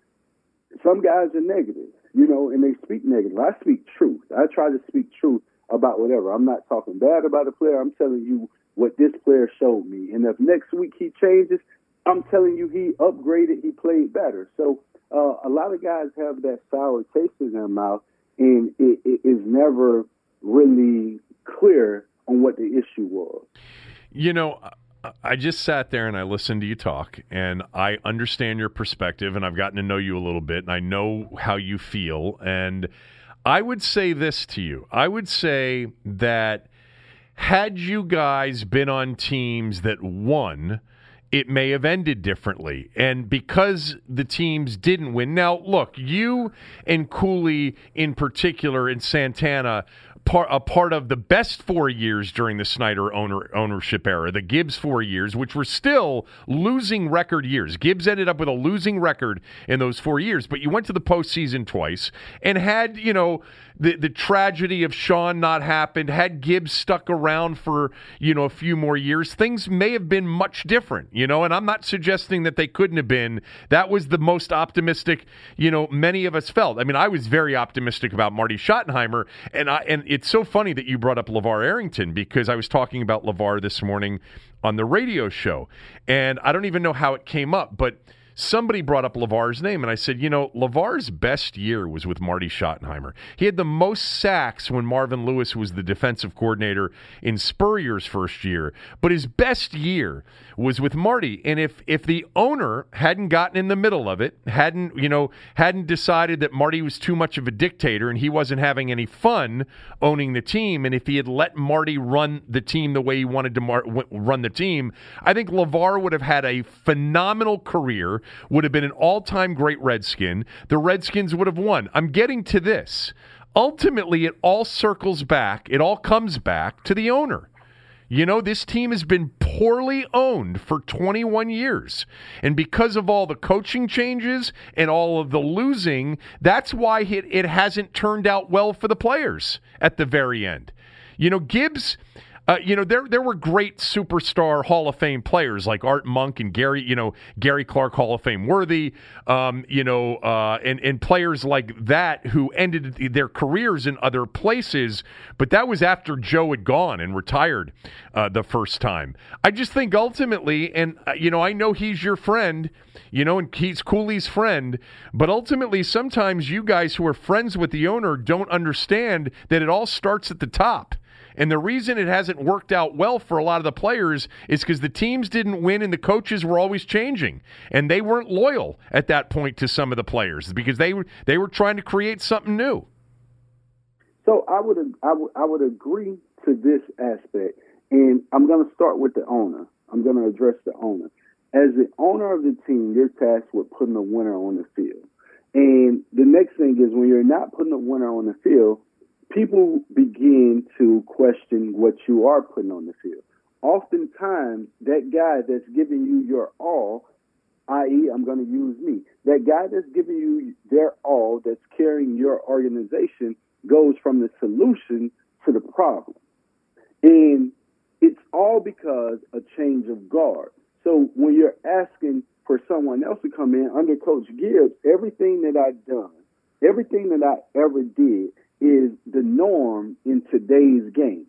some guys are negative you know, and they speak negative. I speak truth. I try to speak truth about whatever. I'm not talking bad about a player. I'm telling you what this player showed me. And if next week he changes, I'm telling you he upgraded, he played better. So uh, a lot of guys have that sour taste in their mouth, and it, it is never really clear on what the issue was. You know, I just sat there and I listened to you talk, and I understand your perspective, and I've gotten to know you a little bit, and I know how you feel. And I would say this to you I would say that had you guys been on teams that won, it may have ended differently. And because the teams didn't win, now look, you and Cooley in particular and Santana part a part of the best four years during the Snyder owner ownership era, the Gibbs four years, which were still losing record years. Gibbs ended up with a losing record in those four years, but you went to the postseason twice and had you know the the tragedy of Sean not happened, had Gibbs stuck around for you know a few more years, things may have been much different. You know, and I'm not suggesting that they couldn't have been. That was the most optimistic you know many of us felt. I mean, I was very optimistic about Marty Schottenheimer, and I and it's so funny that you brought up LeVar Arrington because I was talking about LeVar this morning on the radio show, and I don't even know how it came up, but somebody brought up LeVar's name, and I said, you know, LeVar's best year was with Marty Schottenheimer. He had the most sacks when Marvin Lewis was the defensive coordinator in Spurrier's first year, but his best year was with Marty. And if if the owner hadn't gotten in the middle of it, hadn't you know, hadn't decided that Marty was too much of a dictator and he wasn't having any fun owning the team, and if he had let Marty run the team the way he wanted to mar- run the team, I think LeVar would have had a phenomenal career would have been an all time great Redskin. The Redskins would have won. I'm getting to this. Ultimately, it all circles back, it all comes back to the owner. You know, this team has been poorly owned for 21 years. And because of all the coaching changes and all of the losing, that's why it, it hasn't turned out well for the players at the very end. You know, Gibbs uh, you know, there there were great superstar Hall of Fame players like Art Monk and Gary, you know, Gary Clark Hall of Fame worthy, um, you know, uh, and and players like that who ended their careers in other places. But that was after Joe had gone and retired uh, the first time. I just think ultimately, and uh, you know, I know he's your friend, you know, and he's Cooley's friend, but ultimately, sometimes you guys who are friends with the owner don't understand that it all starts at the top. And the reason it hasn't worked out well for a lot of the players is because the teams didn't win and the coaches were always changing. And they weren't loyal at that point to some of the players because they they were trying to create something new. So I would I would I would agree to this aspect, and I'm going to start with the owner. I'm going to address the owner. As the owner of the team, you're tasked with putting a winner on the field. And the next thing is when you're not putting a winner on the field, people begin to question what you are putting on the field. Oftentimes, that guy that's giving you your all, i.e., I'm going to use me, that guy that's giving you their all, that's carrying your organization, goes from the solution to the problem. And it's all because a change of guard. So when you're asking for someone else to come in under Coach Gibbs, everything that I've done, everything that I ever did, is the norm in today's game,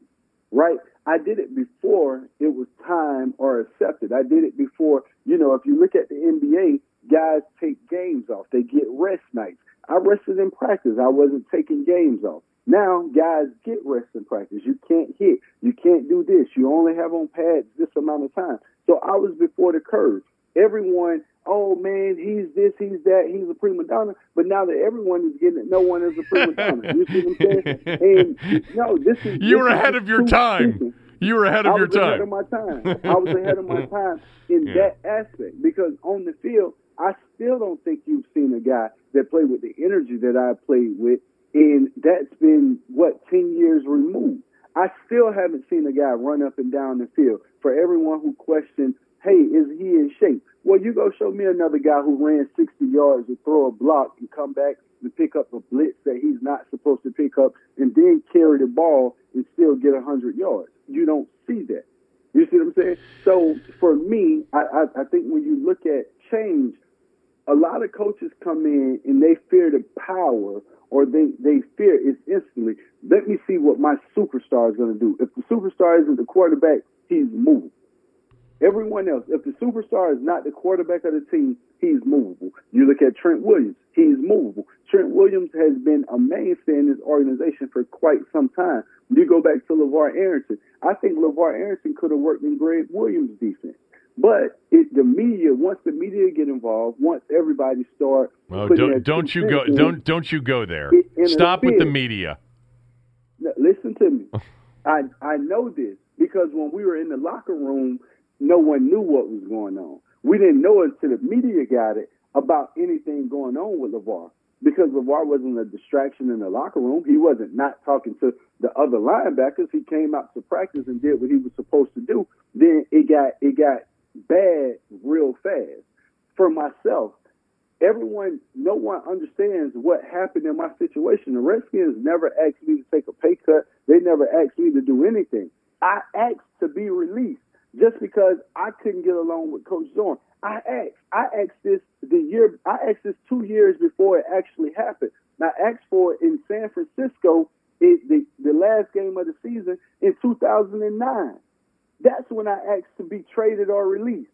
right? I did it before it was time or accepted. I did it before, you know, if you look at the NBA, guys take games off. They get rest nights. I rested in practice. I wasn't taking games off. Now guys get rest in practice. You can't hit. You can't do this. You only have on pads this amount of time. So I was before the curve. Everyone oh man, he's this, he's that, he's a prima donna. But now that everyone is getting it, no one is a prima donna. You see what I'm saying? And no, this is you were ahead of your time. You were ahead of your time. I was ahead of my time. I was ahead of my time in Yeah. that aspect because on the field, I still don't think you've seen a guy that played with the energy that I played with, and that's been what ten years removed. I still haven't seen a guy run up and down the field. For everyone who questioned, hey, is he in shape? Well, you go show me another guy who ran 60 yards and throw a block and come back and pick up a blitz that he's not supposed to pick up and then carry the ball and still get 100 yards. You don't see that. You see what I'm saying? So for me, I, I, I think when you look at change, a lot of coaches come in and they fear the power or they, they fear it instantly. Let me see what my superstar is going to do. If the superstar isn't the quarterback, he's moving. Everyone else, if the superstar is not the quarterback of the team, he's movable. You look at Trent Williams, he's movable. Trent Williams has been a mainstay in this organization for quite some time. You go back to LeVar Arrington. I think LeVar Arrington could have worked in Gregg Williams' defense. But it, the media, once the media get involved, once everybody start, Well, don't don't you go in, don't don't you go there. Stop with the media. Now, listen to me. I I know this because when we were in the locker room, no one knew what was going on. We didn't know until the media got it about anything going on with LeVar. Because LeVar wasn't a distraction in the locker room. He wasn't not talking to the other linebackers. He came out to practice and did what he was supposed to do. Then it got it got bad real fast. For myself, everyone, no one understands what happened in my situation. The Redskins never asked me to take a pay cut. They never asked me to do anything. I asked to be released just because I couldn't get along with Coach Zorn. I asked. I asked this the year. I asked this two years before it actually happened. I asked for it in San Francisco, it, the the last game of the season in 2009. That's when I asked to be traded or released.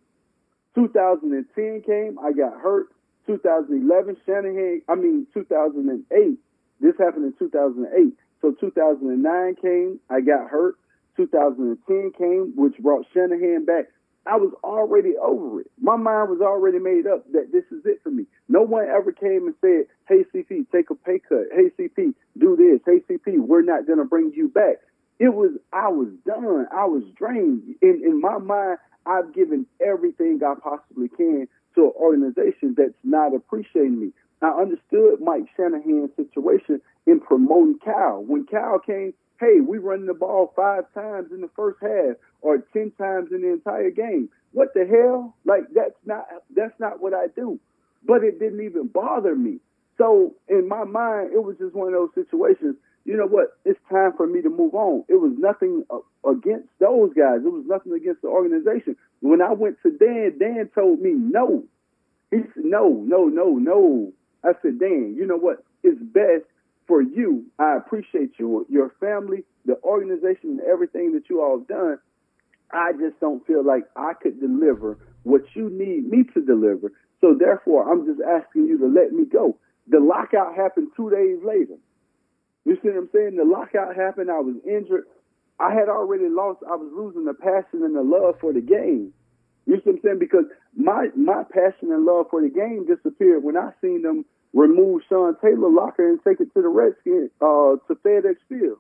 2010 came, I got hurt. 2011, Shanahan, I mean 2008. This happened in 2008. So 2009 came, I got hurt. 2010 came, which brought Shanahan back. I was already over it. My mind was already made up that this is it for me. No one ever came and said, "Hey CP, take a pay cut. Hey CP, do this. Hey CP, we're not to bring you back." It was I was done. I was drained. In in my mind, I've given everything I possibly can to an organization that's not appreciating me. I understood Mike Shanahan's situation in promoting Kyle. When Kyle came, hey, we running the ball five times in the first half or ten times in the entire game. What the hell? Like that's not that's not what I do. But it didn't even bother me. So in my mind, it was just one of those situations. You know what? It's time for me to move on. It was nothing against those guys. It was nothing against the organization. When I went to Dan, Dan told me no. He said no, no, no, no. I said, Dan, you know what? It's best for you. I appreciate you, your family, the organization, and everything that you all have done. I just don't feel like I could deliver what you need me to deliver. So therefore, I'm just asking you to let me go. The lockout happened two days later. You see what I'm saying? The lockout happened. I was injured. I had already lost. I was losing the passion and the love for the game. You see what I'm saying? Because my my passion and love for the game disappeared when I seen them remove Sean Taylor locker and take it to the Redskins uh, to FedEx Field,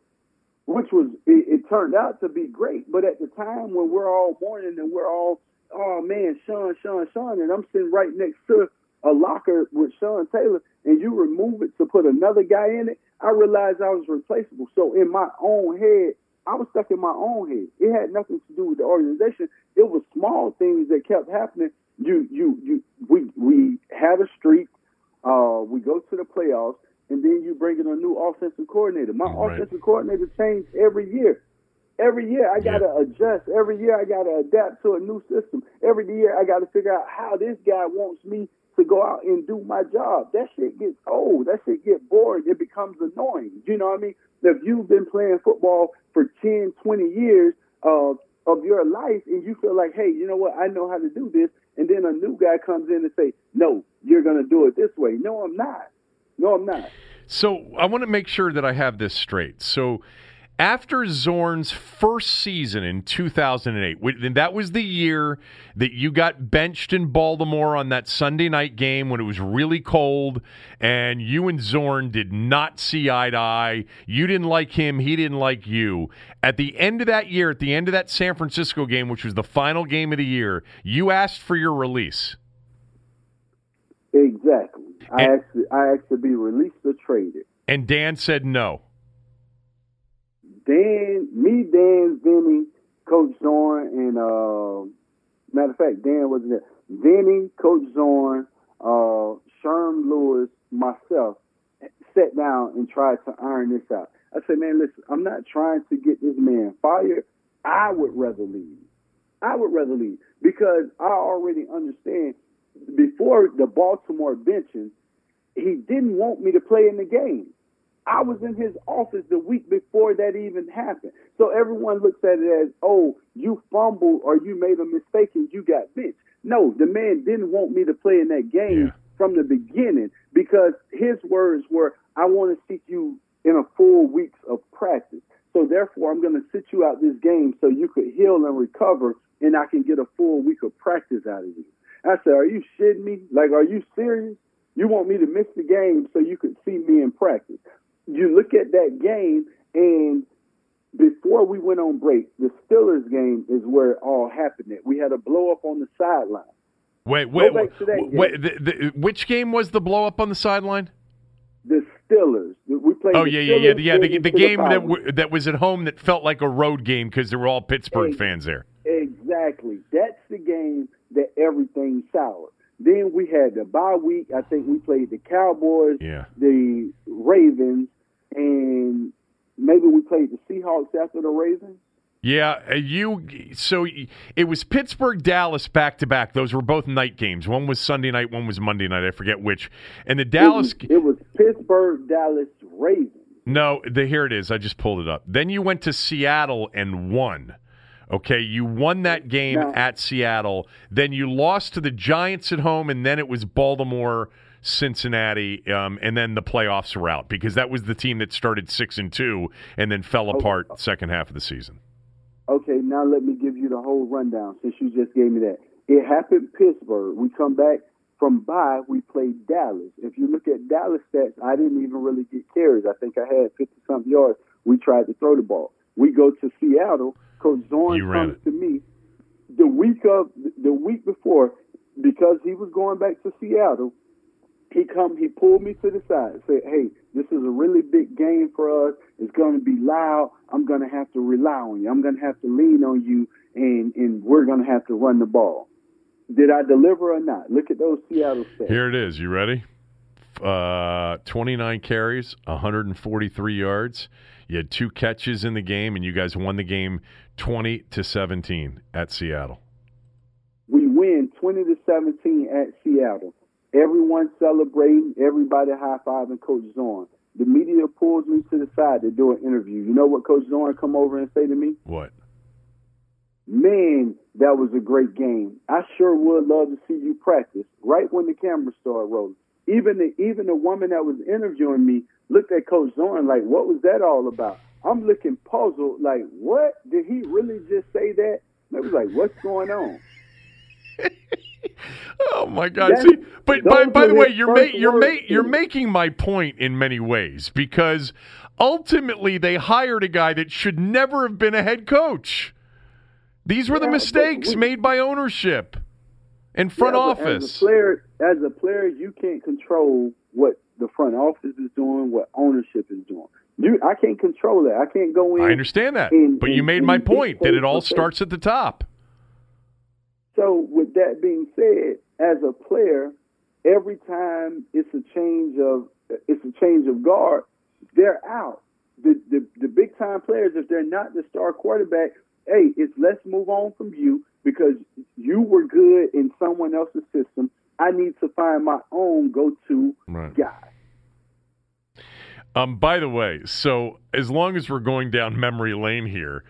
which was it, it, turned out to be great. But at the time when we're all mourning and we're all, oh man, Sean, Sean, Sean, and I'm sitting right next to a locker with Sean Taylor, and you remove it to put another guy in it, I realized I was replaceable. So in my own head, I was stuck in my own head. It had nothing to do with the organization. It was small things that kept happening. You, you, you. We we had a streak. Uh, we go to the playoffs, and then you bring in a new offensive coordinator. My right. offensive coordinator changed every year. Every year I got to yeah. adjust. Every year I got to adapt to a new system. Every year I got to figure out how this guy wants me to go out and do my job. That shit gets old. That shit gets boring. It becomes annoying. You know what I mean? If you've been playing football for 10, 20 years uh, of your life and you feel like, hey, you know what? I know how to do this. And then a new guy comes in and say, no, you're going to do it this way. No, I'm not. No, I'm not. So I want to make sure that I have this straight. So after Zorn's first season in 2008, and that was the year that you got benched in Baltimore on that Sunday night game when it was really cold, and you and Zorn did not see eye to eye. You didn't like him, he didn't like you. At the end of that year, at the end of that San Francisco game, which was the final game of the year, you asked for your release. Exactly. I asked, I asked to be released or traded. And Dan said no. Dan, me, Dan, Vinny, Coach Zorn, and uh, matter of fact, Dan wasn't there. Vinny, Coach Zorn, uh, Sherm Lewis, myself sat down and tried to iron this out. I said, man, listen, I'm not trying to get this man fired. I would rather leave. I would rather leave because I already understand before the Baltimore benching, he didn't want me to play in the game. I was in his office the week before that even happened. So everyone looks at it as, oh, you fumbled or you made a mistake and you got benched. No, the man didn't want me to play in that game yeah. from the beginning because his words were, I want to see you in a full weeks of practice. So therefore, I'm going to sit you out this game so you could heal and recover, and I can get a full week of practice out of you. I said, Are you shitting me? Like, are you serious? You want me to miss the game so you could see me in practice? You look at that game, and before we went on break, the Steelers game is where it all happened. We had a blow up on the sideline. Wait, wait, wait, wait the, the, which game was the blow up on the sideline? The Steelers. We played. Oh yeah, yeah, yeah, yeah. The, the game that w- that was at home that felt like a road game because there were all Pittsburgh fans there. Exactly. That's the game that everything soured. Then we had the bye week. I think we played the Cowboys, yeah. the Ravens, and maybe we played the Seahawks after the Ravens. Yeah, uh, you. So it was Pittsburgh, Dallas back to back. Those were both night games. One was Sunday night, one was Monday night. I forget which. And the Dallas. It was, it was Pittsburgh, Dallas, Ravens. No, the, here it is. I just pulled it up. Then you went to Seattle and won. Okay, you won that game no. at Seattle. Then you lost to the Giants at home, and then it was Baltimore, Cincinnati, um, and then the playoffs were out because that was the team that started six and two and then fell okay. apart second half of the season. Okay, now let me give you the whole rundown since you just gave me that. It happened Pittsburgh. We come back from bye. We played Dallas. If you look at Dallas stats, I didn't even really get carries. I think I had fifty something yards. We tried to throw the ball. We go to Seattle Coach Zorn comes to me the week of the week before because he was going back to Seattle. he come, he pulled me to the side, and said, "Hey, this is a really big game for us. It's going to be loud. I'm going to have to rely on you. I'm going to have to lean on you, and and we're going to have to run the ball." Did I deliver or not? Look at those Seattle stats. Here it is. You ready? Uh, 29 carries, 143 yards. You had two catches in the game, and you guys won the game 20 to 17 at Seattle. We win 20 to 17 at Seattle. Everyone celebrating, everybody high fiving Coach Zorn. The media pulls me to the side to do an interview. You know what Coach Zorn come over and say to me? What? Man, that was a great game. I sure would love to see you practice. Right when the camera started rolling, even the even the woman that was interviewing me looked at Coach Zorn like, "What was that all about?" I'm looking puzzled, like, "What did he really just say that?" And I was like, "What's going on?" Oh my God! That- See, but by, by the way, you're ma- you're ma- you're making my point in many ways because ultimately they hired a guy that should never have been a head coach. These were the Yeah, but mistakes we- made by ownership and front Yeah, office. As a player, as a player, you can't control what the front office is doing, what ownership is doing. You, I can't control that. I can't go in. I understand that, and- but you and- made my point that it all starts at the top. So, with that being said, as a player, every time it's a change of it's a change of guard, they're out. The the, the big time players, if they're not the star quarterback, hey, it's let's move on from you because you were good in someone else's system. I need to find my own go to Right. guy. Um, by the way, so as long as we're going down memory lane here,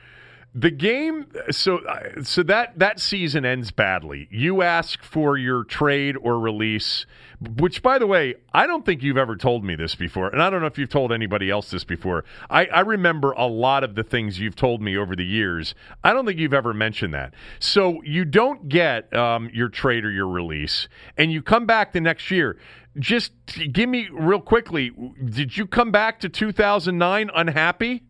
the game so uh, so that that season ends badly. You ask for your trade or release, which by the way, I don't think you've ever told me this before, and I don't know if you've told anybody else this before. I, I remember a lot of the things you've told me over the years. I don't think you've ever mentioned that. So you don't get um, your trade or your release, and you come back the next year. Just give me real quickly. Did you come back to 2009 unhappy?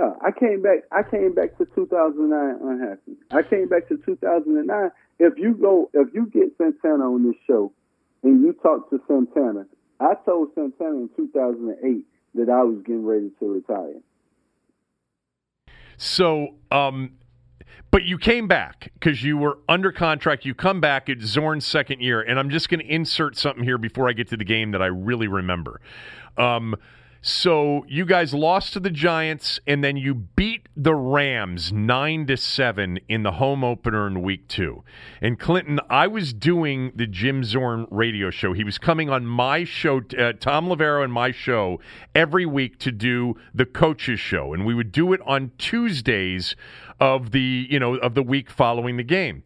Yeah, I came back. I came back to 2009 unhappy. I came back to 2009. If you go, if you get Santana on this show, and you talk to Santana, I told Santana in 2008 that I was getting ready to retire. So, um, but you came back because you were under contract. You come back at Zorn's second year, and I'm just going to insert something here before I get to the game that I really remember. Um, so you guys lost to the Giants, and then you beat the Rams nine to seven in the home opener in Week Two. And Clinton, I was doing the Jim Zorn radio show. He was coming on my show, uh, Thom Loverro, and my show every week to do the coaches show, and we would do it on Tuesdays of the you know of the week following the game.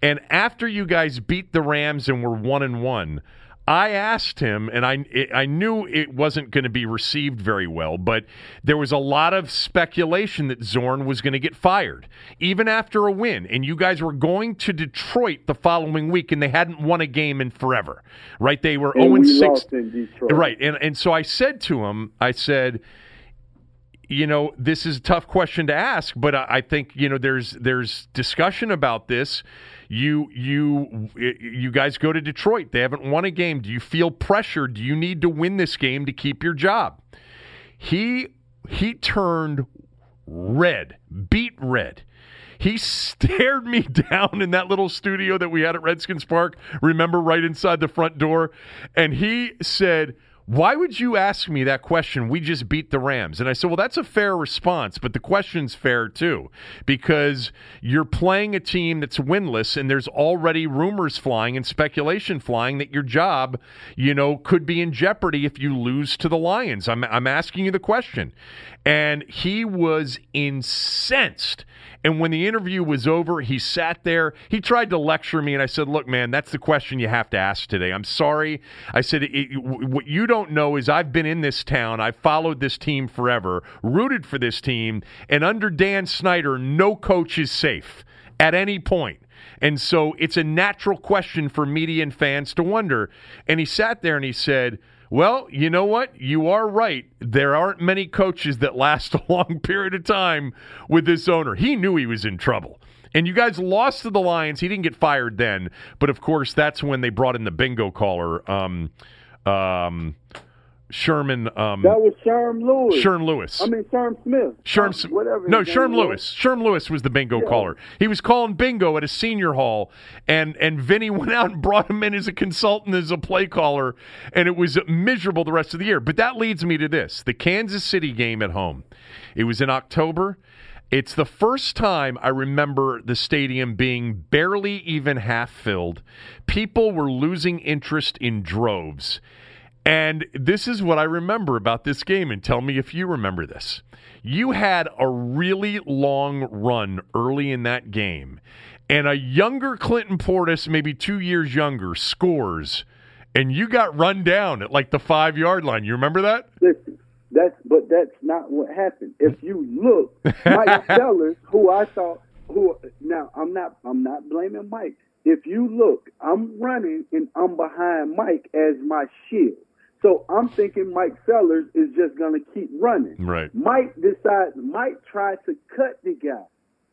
And after you guys beat the Rams and were one and one. I asked him, and I it, I knew it wasn't going to be received very well, but there was a lot of speculation that Zorn was going to get fired, even after a win. And you guys were going to Detroit the following week, and they hadn't won a game in forever, right? They were And zero oh and we six, lost in Detroit. right? And and so I said to him, I said you know, this is a tough question to ask, but I, I think you know there's there's discussion about this. You you you guys go to Detroit. They haven't won a game. Do you feel pressure? Do you need to win this game to keep your job? He he turned red, beet red. He stared me down in that little studio that we had at Redskins Park. Remember, right inside the front door, and he said. Why would you ask me that question? We just beat the Rams. And I said, Well, that's a fair response, but the question's fair too, because you're playing a team that's winless, and there's already rumors flying and speculation flying that your job, you know, could be in jeopardy if you lose to the Lions. I'm, I'm asking you the question. And he was incensed. And when the interview was over, he sat there. He tried to lecture me, and I said, Look, man, that's the question you have to ask today. I'm sorry. I said, What you don't know is I've been in this town. I've followed this team forever, rooted for this team. And under Dan Snyder, no coach is safe at any point. And so it's a natural question for media and fans to wonder. And he sat there and he said, well, you know what? You are right. There aren't many coaches that last a long period of time with this owner. He knew he was in trouble. And you guys lost to the Lions. He didn't get fired then, but of course that's when they brought in the bingo caller. Um, um, Sherman. Um, That was Sherm Lewis. Sherm Lewis. I mean Sherm Smith. Sherm, Uh, whatever. No, Sherm name was. Lewis. Sherm Lewis was the bingo Yeah. caller. He was calling bingo at a senior hall, and and Vinny went out and brought him in as a consultant as a play caller, and it was miserable the rest of the year. But that leads me to this: the Kansas City game at home. It was in October. It's the first time I remember the stadium being barely even half filled. People were losing interest in droves. And this is what I remember about this game, and tell me if you remember this. You had a really long run early in that game, and a younger Clinton Portis, maybe two years younger, scores, and you got run down at like the five yard line. You remember that? Listen, that's but that's not what happened. If you look, Mike Sellers, who I thought, who now I'm not I'm not blaming Mike. If you look, I'm running and I'm behind Mike as my shield. So I'm thinking Mike Sellers is just gonna keep running. Right. Mike decides Mike tried to cut the guy.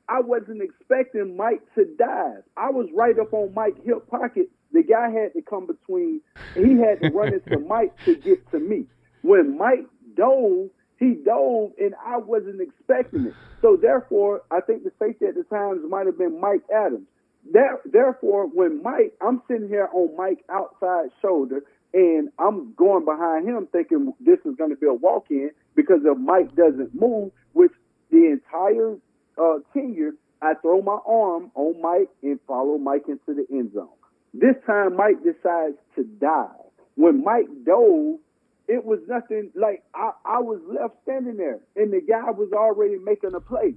I wasn't expecting Mike to dive. I was right up on Mike's hip pocket. The guy had to come between. He had to run into Mike to get to me. When Mike dove, he dove, and I wasn't expecting it. So therefore, I think the safety at the times might have been Mike Adams. There, therefore, when Mike, I'm sitting here on Mike's outside shoulder, and I'm going behind him thinking this is going to be a walk in because if Mike doesn't move, which the entire uh, tenure, I throw my arm on Mike and follow Mike into the end zone. This time, Mike decides to dive. When Mike dove, it was nothing like I, I was left standing there, and the guy was already making a play.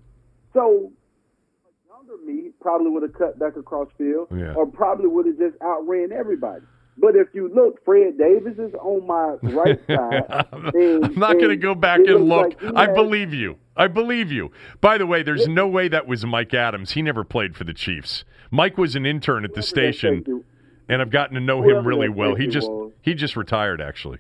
So, younger me probably would have cut back across field, Yeah. or probably would have just outran everybody. But if you look, Fred Davis is on my right side. and- I'm not going to go back and look. like I has- believe you. I believe you. By the way, there's no way that was Mike Adams. He never played for the Chiefs. Mike was an intern at the station, and I've gotten to know him really well. He just was. he just retired actually.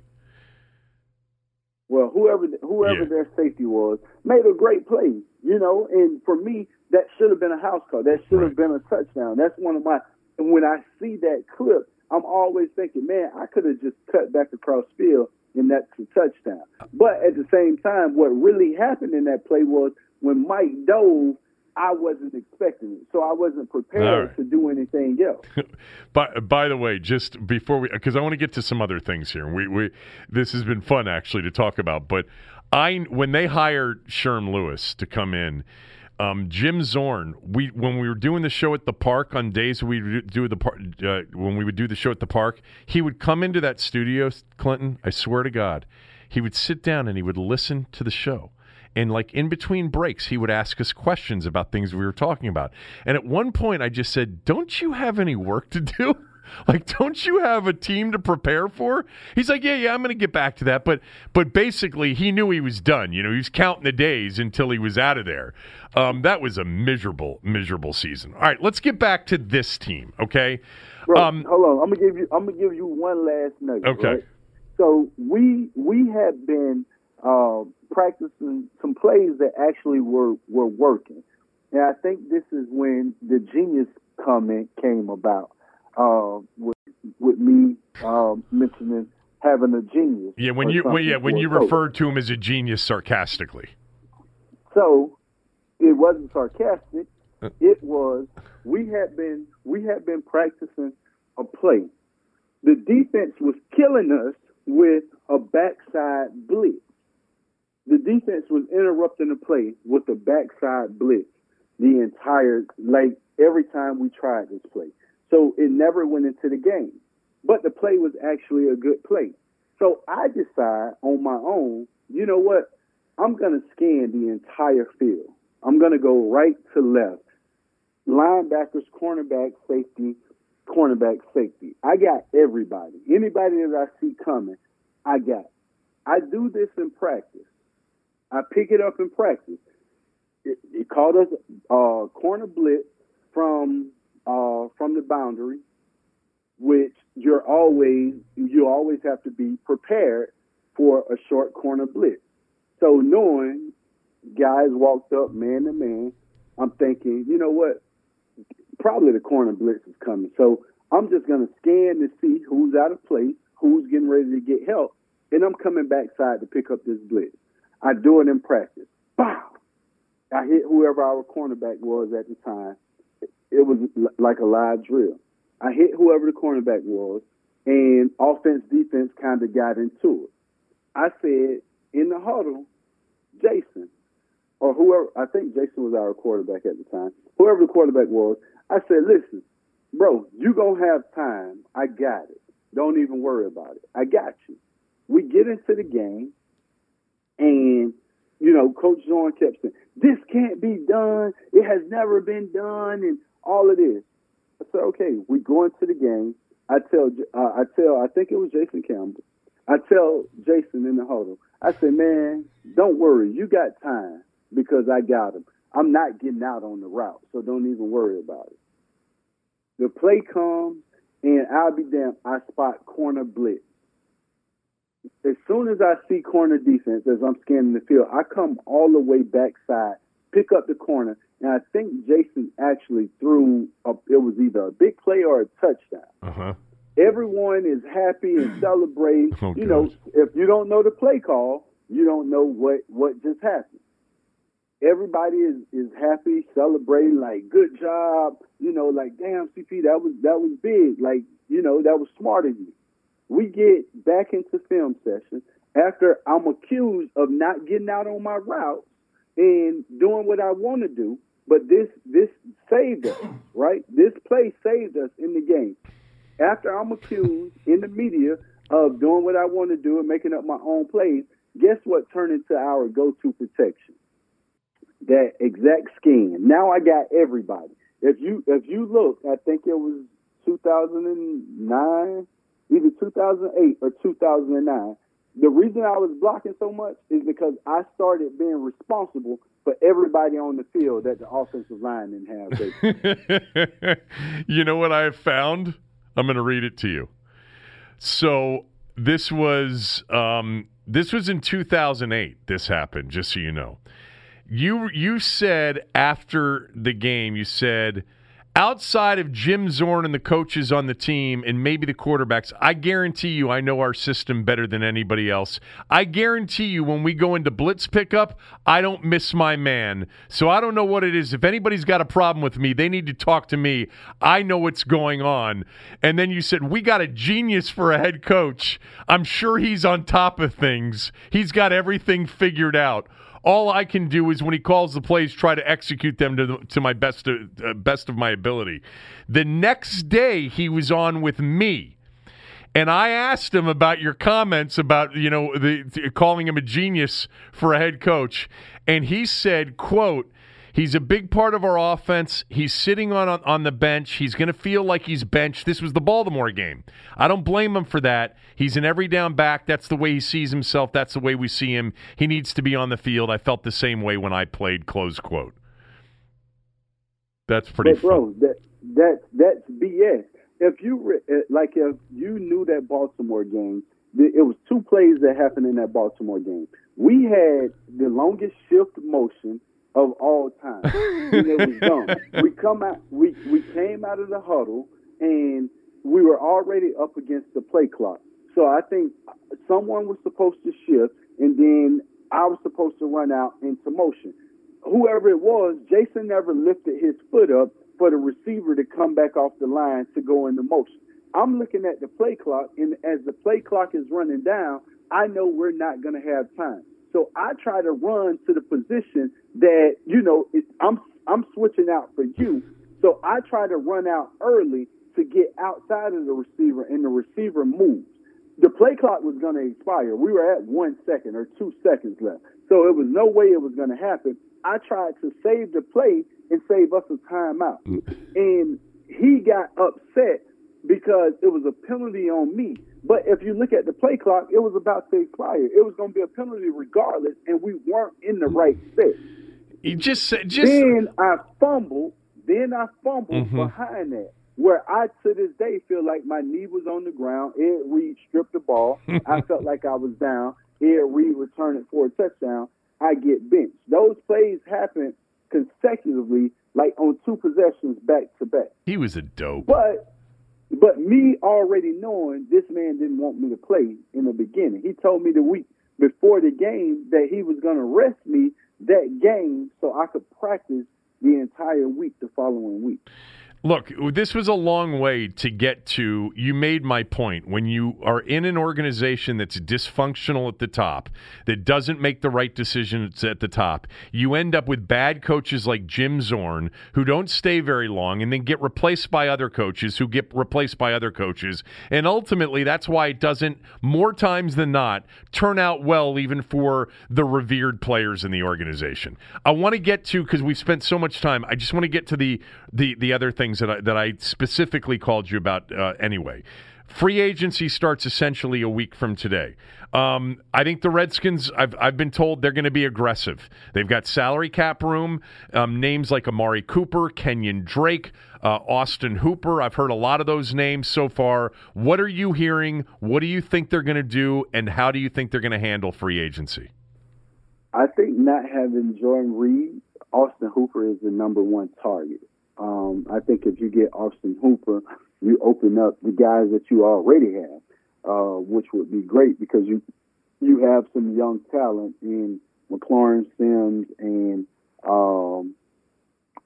Well, whoever whoever Yeah. their safety was made a great play, you know. And for me, that should have been a house call. That should Right. have been a touchdown. That's one of my. And when I see that clip, I'm always thinking, man, I could have just cut back across field, and that's a touchdown. But at the same time, what really happened in that play was when Mike dove, I wasn't expecting it, so I wasn't prepared right. to do anything else. By by the way, just before we, because I want to get to some other things here. We we this has been fun actually to talk about. But I when they hired Sherm Lewis to come in, um, Jim Zorn. We when we were doing the show at the park on days we do the par- uh, when we would do the show at the park, he would come into that studio, Clinton. I swear to God, he would sit down and he would listen to the show. And like in between breaks, he would ask us questions about things we were talking about. And at one point, I just said, "Don't you have any work to do? Like, don't you have a team to prepare for?" He's like, "Yeah, yeah, I'm going to get back to that." But but basically, he knew he was done. You know, he was counting the days until he was out of there. Um, that was a miserable, miserable season. All right, let's get back to this team. Okay. Bro, Um, hold on. I'm gonna give you. I'm gonna give you one last nugget. Okay. right? So we we had been uh, practicing some plays that actually were were working, and I think this is when the genius comment came about. Uh, with with me um, mentioning having a genius. yeah, when you when, yeah when you coach. referred to him as a genius sarcastically. So it wasn't sarcastic. It was we had been we had been practicing a play. The defense was killing us with a backside blitz. The defense was interrupting the play with a backside blitz the entire like every time we tried this play. So it never went into the game. But the play was actually a good play. So I decide on my own, you know what? I'm going to scan the entire field. I'm going to go right to left. Linebackers, cornerback, safety, cornerback, safety. I got everybody. Anybody that I see coming, I got. I do this in practice. I pick it up in practice. It, it called us uh, corner blitz from uh, from the boundary, which you're always you always have to be prepared for a short corner blitz. So knowing guys walked up man to man, I'm thinking, you know what? probably the corner blitz is coming. So I'm just to scan to see who's out of place, who's getting ready to get help, and I'm coming backside to pick up this blitz. I do it in practice. Bow! I hit whoever our cornerback was at the time. It was like a live drill. I hit whoever the cornerback was, and offense defense kind of got into it. I said in the huddle, Jason, or whoever, I think Jason was our quarterback at the time, whoever the quarterback was, I said, listen, bro, you to have time. I got it. Don't even worry about it. I got you. We get into the game, and, you know, Coach Zorn kept saying, this can't be done. It has never been done, and all of this. I said, okay, we go into the game. I tell, uh, I tell, I think it was Jason Campbell. I tell Jason in the huddle, I said, man, don't worry, you got time because I got him. I'm not getting out on the route, so don't even worry about it. The play comes, and I'll be damned, I spot corner blitz. As soon as I see corner defense, as I'm scanning the field, I come all the way backside, pick up the corner, and I think Jason actually threw, a, it was either a big play or a touchdown. Uh-huh. Everyone is happy and celebrating. Oh, you know, if you don't know the play call, you don't know what, what just happened everybody is is happy, celebrating, like good job. You know, like damn CP, that was that was big. Like you know, that was smart of you. We get back into film session after I'm accused of not getting out on my route and doing what I want to do. But this this saved us, right? This play saved us in the game. After I'm accused in the media of doing what I want to do and making up my own plays, guess what turned into our go-to protection? that exact scheme. Now I got everybody. If you if you look, I think it was 2009, either 2008 or 2009. The reason I was blocking so much is because I started being responsible for everybody on the field that the offensive line didn't have. you know what I have found? I'm going to read it to you. So this was um, this was in 2008. This happened, just so you know. You you said after the game, you said outside of Jim Zorn and the coaches on the team and maybe the quarterbacks, I guarantee you I know our system better than anybody else. I guarantee you when we go into blitz pickup, I don't miss my man. So I don't know what it is. If anybody's got a problem with me, they need to talk to me. I know what's going on. And then you said, We got a genius for a head coach. I'm sure he's on top of things. He's got everything figured out. All I can do is when he calls the plays, try to execute them to, the, to my best uh, best of my ability. The next day, he was on with me, and I asked him about your comments about you know the, the calling him a genius for a head coach, and he said, "quote." He's a big part of our offense. He's sitting on on, on the bench. He's going to feel like he's benched. This was the Baltimore game. I don't blame him for that. He's an every down back. That's the way he sees himself. That's the way we see him. He needs to be on the field. I felt the same way when I played. Close quote. That's pretty. But bro, fun. that that that's BS. If you re- uh, like, if you knew that Baltimore game, it was two plays that happened in that Baltimore game. We had the longest shift motion of all time, and it was dumb. We come out, we we came out of the huddle, and we were already up against the play clock. So I think someone was supposed to shift, and then I was supposed to run out into motion. Whoever it was, Jason never lifted his foot up for the receiver to come back off the line to go into motion. I'm looking at the play clock, and as the play clock is running down, I know we're not going to have time. So I try to run to the position that you know it's, I'm I'm switching out for you. So I try to run out early to get outside of the receiver, and the receiver moves. The play clock was going to expire. We were at one second or two seconds left, so it was no way it was going to happen. I tried to save the play and save us a timeout, mm. and he got upset because it was a penalty on me. But if you look at the play clock, it was about to expire. It was going to be a penalty regardless, and we weren't in the right set. You just said just Then I fumbled. Then I fumbled Mhm. behind that, where I to this day feel like my knee was on the ground. Ed Reed stripped the ball. I felt like I was down. Ed Reed returned it for a touchdown. I get benched. Those plays happen consecutively like on two possessions back to back. He was a dope. But but me already knowing this man didn't want me to play in the beginning. He told me the week before the game that he was going to rest me that game so I could practice the entire week the following week. Look, this was a long way to get to. You made my point. When you are in an organization that's dysfunctional at the top, that doesn't make the right decisions at the top, you end up with bad coaches like Jim Zorn who don't stay very long and then get replaced by other coaches who get replaced by other coaches. And ultimately, that's why it doesn't, more times than not, turn out well even for the revered players in the organization. I want to get to, because we've spent so much time, I just want to get to the, the, the other things that I, that I specifically called you about uh, anyway. Free agency starts essentially a week from today. Um, I think the Redskins, I've, I've been told they're going to be aggressive. They've got salary cap room, um, names like Amari Cooper, Kenyon Drake, uh, Austin Hooper. I've heard a lot of those names so far. What are you hearing? What do you think they're going to do? And how do you think they're going to handle free agency? I think not having Jordan Reed, Austin Hooper is the number one target. Um, I think if you get Austin Hooper, you open up the guys that you already have, uh, which would be great because you you have some young talent in McLaurin Sims and um,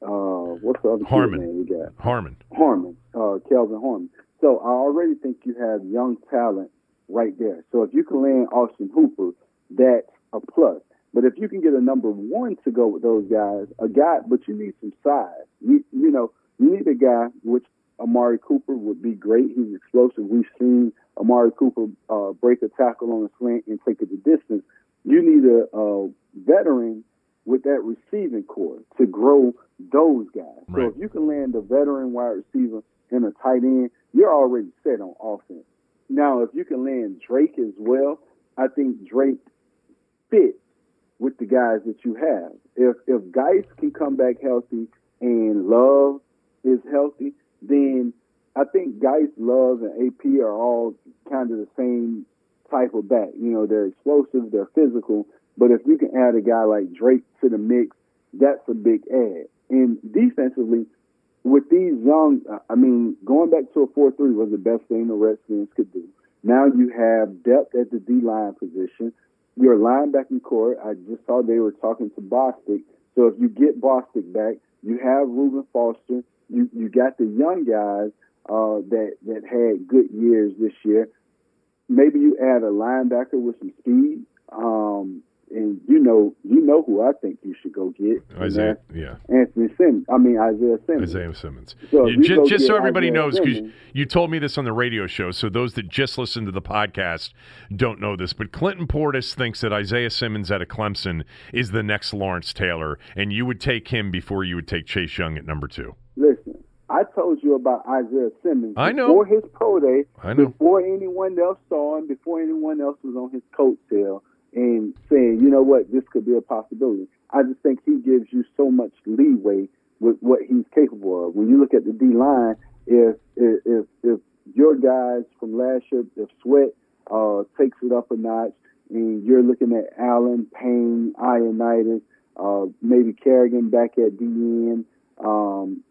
uh, what's the other Harmon. name we got? Harmon. Harmon, uh, Kelvin Harmon. So I already think you have young talent right there. So if you can land Austin Hooper, that's a plus. But if you can get a number one to go with those guys, a guy, but you need some size. You, you know, you need a guy, which Amari Cooper would be great. He's explosive. We've seen Amari Cooper uh, break a tackle on a slant and take it the distance. You need a, a veteran with that receiving corps to grow those guys. Right. So if you can land a veteran wide receiver and a tight end, you're already set on offense. Now, if you can land Drake as well, I think Drake fits with the guys that you have. If if Guice can come back healthy and Love is healthy, then I think Guice, Love, and AP are all kind of the same type of back. You know, they're explosive, they're physical, but if you can add a guy like Drake to the mix, that's a big add. And defensively, with these young, I mean, going back to a 4 3 was the best thing the Redskins could do. Now you have depth at the D line position. Your linebacking corps, I just saw they were talking to Bostic. So if you get Bostic back, you have Reuben Foster. You you got the young guys uh, that that had good years this year. Maybe you add a linebacker with some speed. Um, and you know, you know who I think you should go get. Isaiah, yeah. Anthony Simmons. I mean Isaiah Simmons. Isaiah Simmons. So You- if you ju- go just, so everybody Isaiah knows, because you told me this on the radio show, so those that just listen to the podcast don't know this, but Clinton Portis thinks that Isaiah Simmons out of Clemson is the next Lawrence Taylor, and you would take him before you would take Chase Young at number two. Listen, I told you about Isaiah Simmons I know. before his pro day, I know. before anyone else saw him, before anyone else was on his coattail, and saying, you know what, this could be a possibility. I just think he gives you so much leeway with what he's capable of. When you look at the D line, if if if, your guys from last year, if Sweat uh, takes it up a notch, and you're looking at Allen, Payne, Ioannidis, uh, maybe Kerrigan back at DN, um,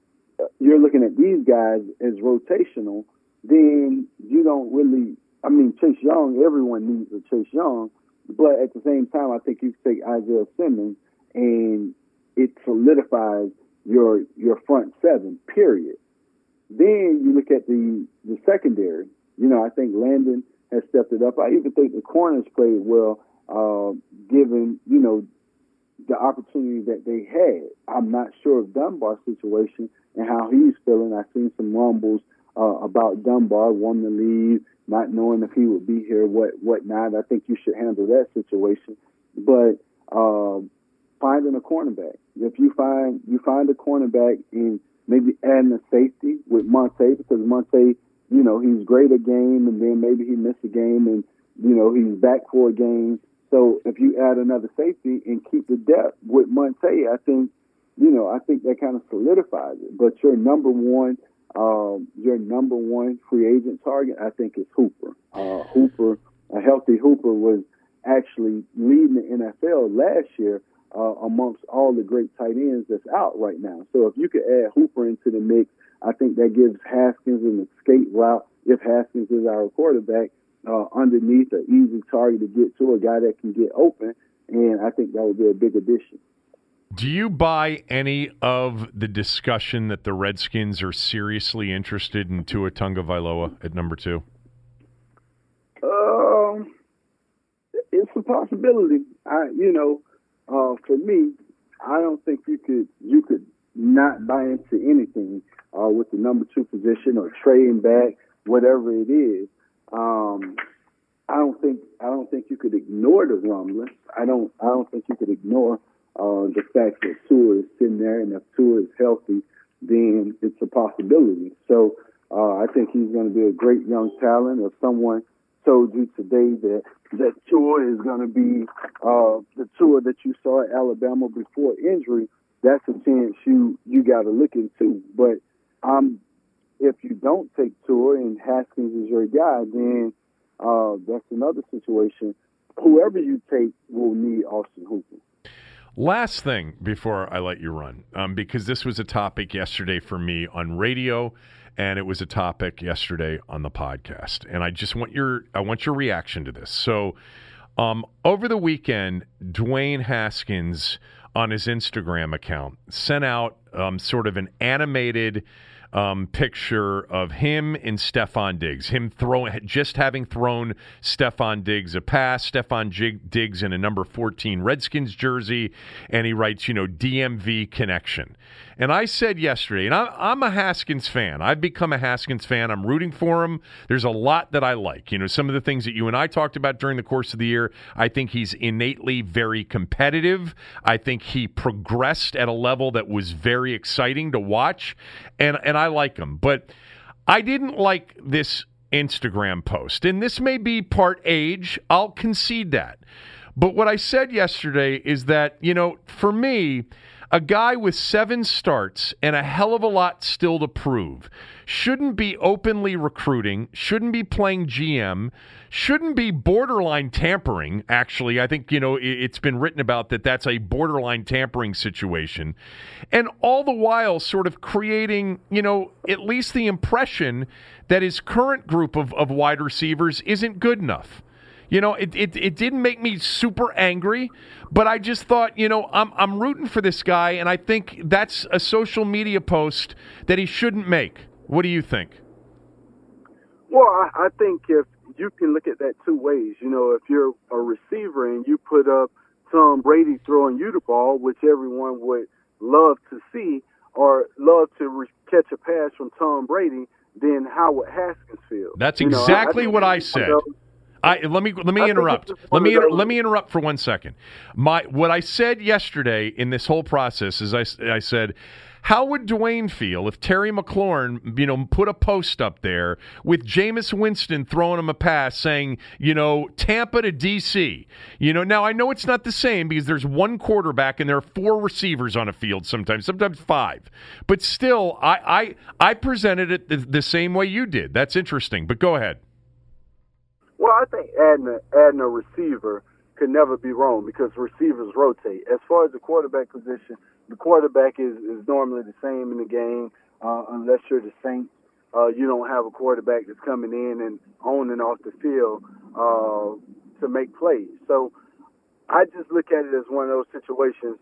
you're looking at these guys as rotational, then you don't really. I mean, Chase Young. Everyone needs a Chase Young, but at the same time, I think you take Isaiah Simmons, and it solidifies your your front seven. Period. Then you look at the the secondary. You know, I think Landon has stepped it up. I even think the corners played well, uh, given you know the opportunity that they had. I'm not sure of Dunbar's situation and how he's feeling. I've seen some rumbles uh, about Dunbar wanting to leave, not knowing if he would be here, what what not. I think you should handle that situation. But um, finding a cornerback, if you find you find a cornerback and maybe adding a safety with Montae because Montae, you know, he's great a game and then maybe he missed a game and you know he's back for a game. So if you add another safety and keep the depth with Montae, I think, you know, I think that kind of solidifies it. But your number one, um, your number one free agent target, I think, is Hooper. Uh, Hooper, a healthy Hooper was actually leading the NFL last year uh, amongst all the great tight ends that's out right now. So if you could add Hooper into the mix, I think that gives Haskins an escape route if Haskins is our quarterback uh, underneath an easy target to get to, a guy that can get open, and I think that would be a big addition. Do you buy any of the discussion that the Redskins are seriously interested in Tua Tagovailoa at number two? Um, it's a possibility. I, you know, uh, for me, I don't think you could you could not buy into anything uh, with the number two position or trading back, whatever it is. Um, I don't think I don't think you could ignore the rumblings. I don't I don't think you could ignore uh, the fact that Tua is sitting there, and if Tua is healthy, then it's a possibility. So uh, I think he's going to be a great young talent. If someone told you today that that Tua is going to be uh, the Tua that you saw at Alabama before injury, that's a chance you you got to look into. But um, if you don't take Tua and Haskins is your guy, then uh, that's another situation. Whoever you take will need Austin Hooper. Last thing before I let you run, um, because this was a topic yesterday for me on radio and it was a topic yesterday on the podcast. And I just want your I want your reaction to this. So, um, over the weekend, Dwayne Haskins on his Instagram account sent out um, sort of an animated um, picture of him and Stefon Diggs. Him throwing, just having thrown Stefon Diggs a pass. Stefon Diggs in a number 14 Redskins jersey, and he writes, you know, DMV connection. And I said yesterday, and I'm a Haskins fan. I've become a Haskins fan. I'm rooting for him. There's a lot that I like. You know, some of the things that you and I talked about during the course of the year. I think he's innately very competitive. I think he progressed at a level that was very exciting to watch, and and I like him. But I didn't like this Instagram post, and this may be part age. I'll concede that. But what I said yesterday is that you know, for me a guy with seven starts and a hell of a lot still to prove shouldn't be openly recruiting, shouldn't be playing GM, shouldn't be borderline tampering. Actually, I think, you know, it's been written about that that's a borderline tampering situation. And all the while, sort of creating, you know, at least the impression that his current group of, of wide receivers isn't good enough. You know, it, it, it didn't make me super angry, but I just thought, you know, I'm, I'm rooting for this guy, and I think that's a social media post that he shouldn't make. What do you think? Well, I, I think if you can look at that two ways. You know, if you're a receiver and you put up Tom Brady throwing you the ball, which everyone would love to see, or love to re- catch a pass from Tom Brady, then how would Haskins feel? That's exactly know, I, I what I said. I, let me let me interrupt. Let me inter- let me interrupt for one second. My what I said yesterday in this whole process is I, I said, how would Dwayne feel if Terry McLaurin, you know, put a post up there with Jameis Winston throwing him a pass saying, you know, Tampa to DC. You know, now I know it's not the same because there's one quarterback and there are four receivers on a field sometimes, sometimes five. But still, I I, I presented it the, the same way you did. That's interesting. But go ahead. Well, I think adding a, adding a receiver could never be wrong because receivers rotate. As far as the quarterback position, the quarterback is, is normally the same in the game uh, unless you're the Saints. Uh, you don't have a quarterback that's coming in and on and off the field uh, to make plays. So I just look at it as one of those situations.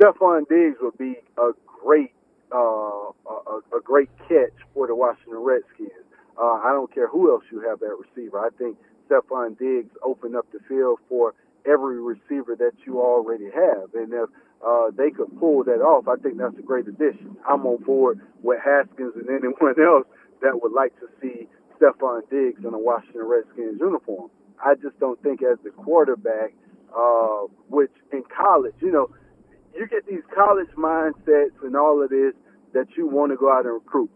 Stefon Diggs would be a great uh, a, a great catch for the Washington Redskins. Uh, I don't care who else you have at receiver. I think Stefon Diggs open up the field for every receiver that you already have. And if uh, they could pull that off, I think that's a great addition. I'm on board with Haskins and anyone else that would like to see Stefon Diggs in a Washington Redskins uniform. I just don't think as the quarterback, uh, which in college, you know, you get these college mindsets and all of this that you want to go out and recruit.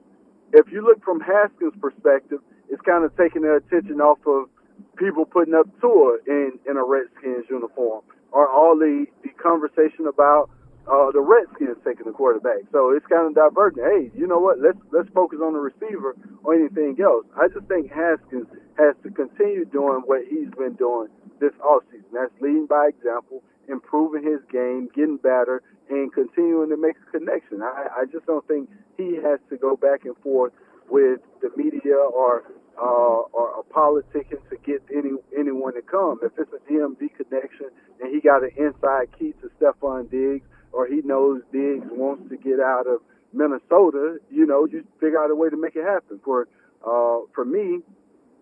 If you look from Haskins' perspective, it's kind of taking their attention off of people putting up Tua in in a Redskins uniform, or all the the conversation about uh, the Redskins taking the quarterback. So it's kind of diverting. Hey, you know what? Let's let's focus on the receiver or anything else. I just think Haskins has to continue doing what he's been doing this offseason. That's leading by example improving his game, getting better, and continuing to make a connection. I, I just don't think he has to go back and forth with the media or uh, or a politicking to get any anyone to come. If it's a DMV connection and he got an inside key to Stefon Diggs, or he knows Diggs wants to get out of Minnesota, you know, you figure out a way to make it happen. For uh, for me,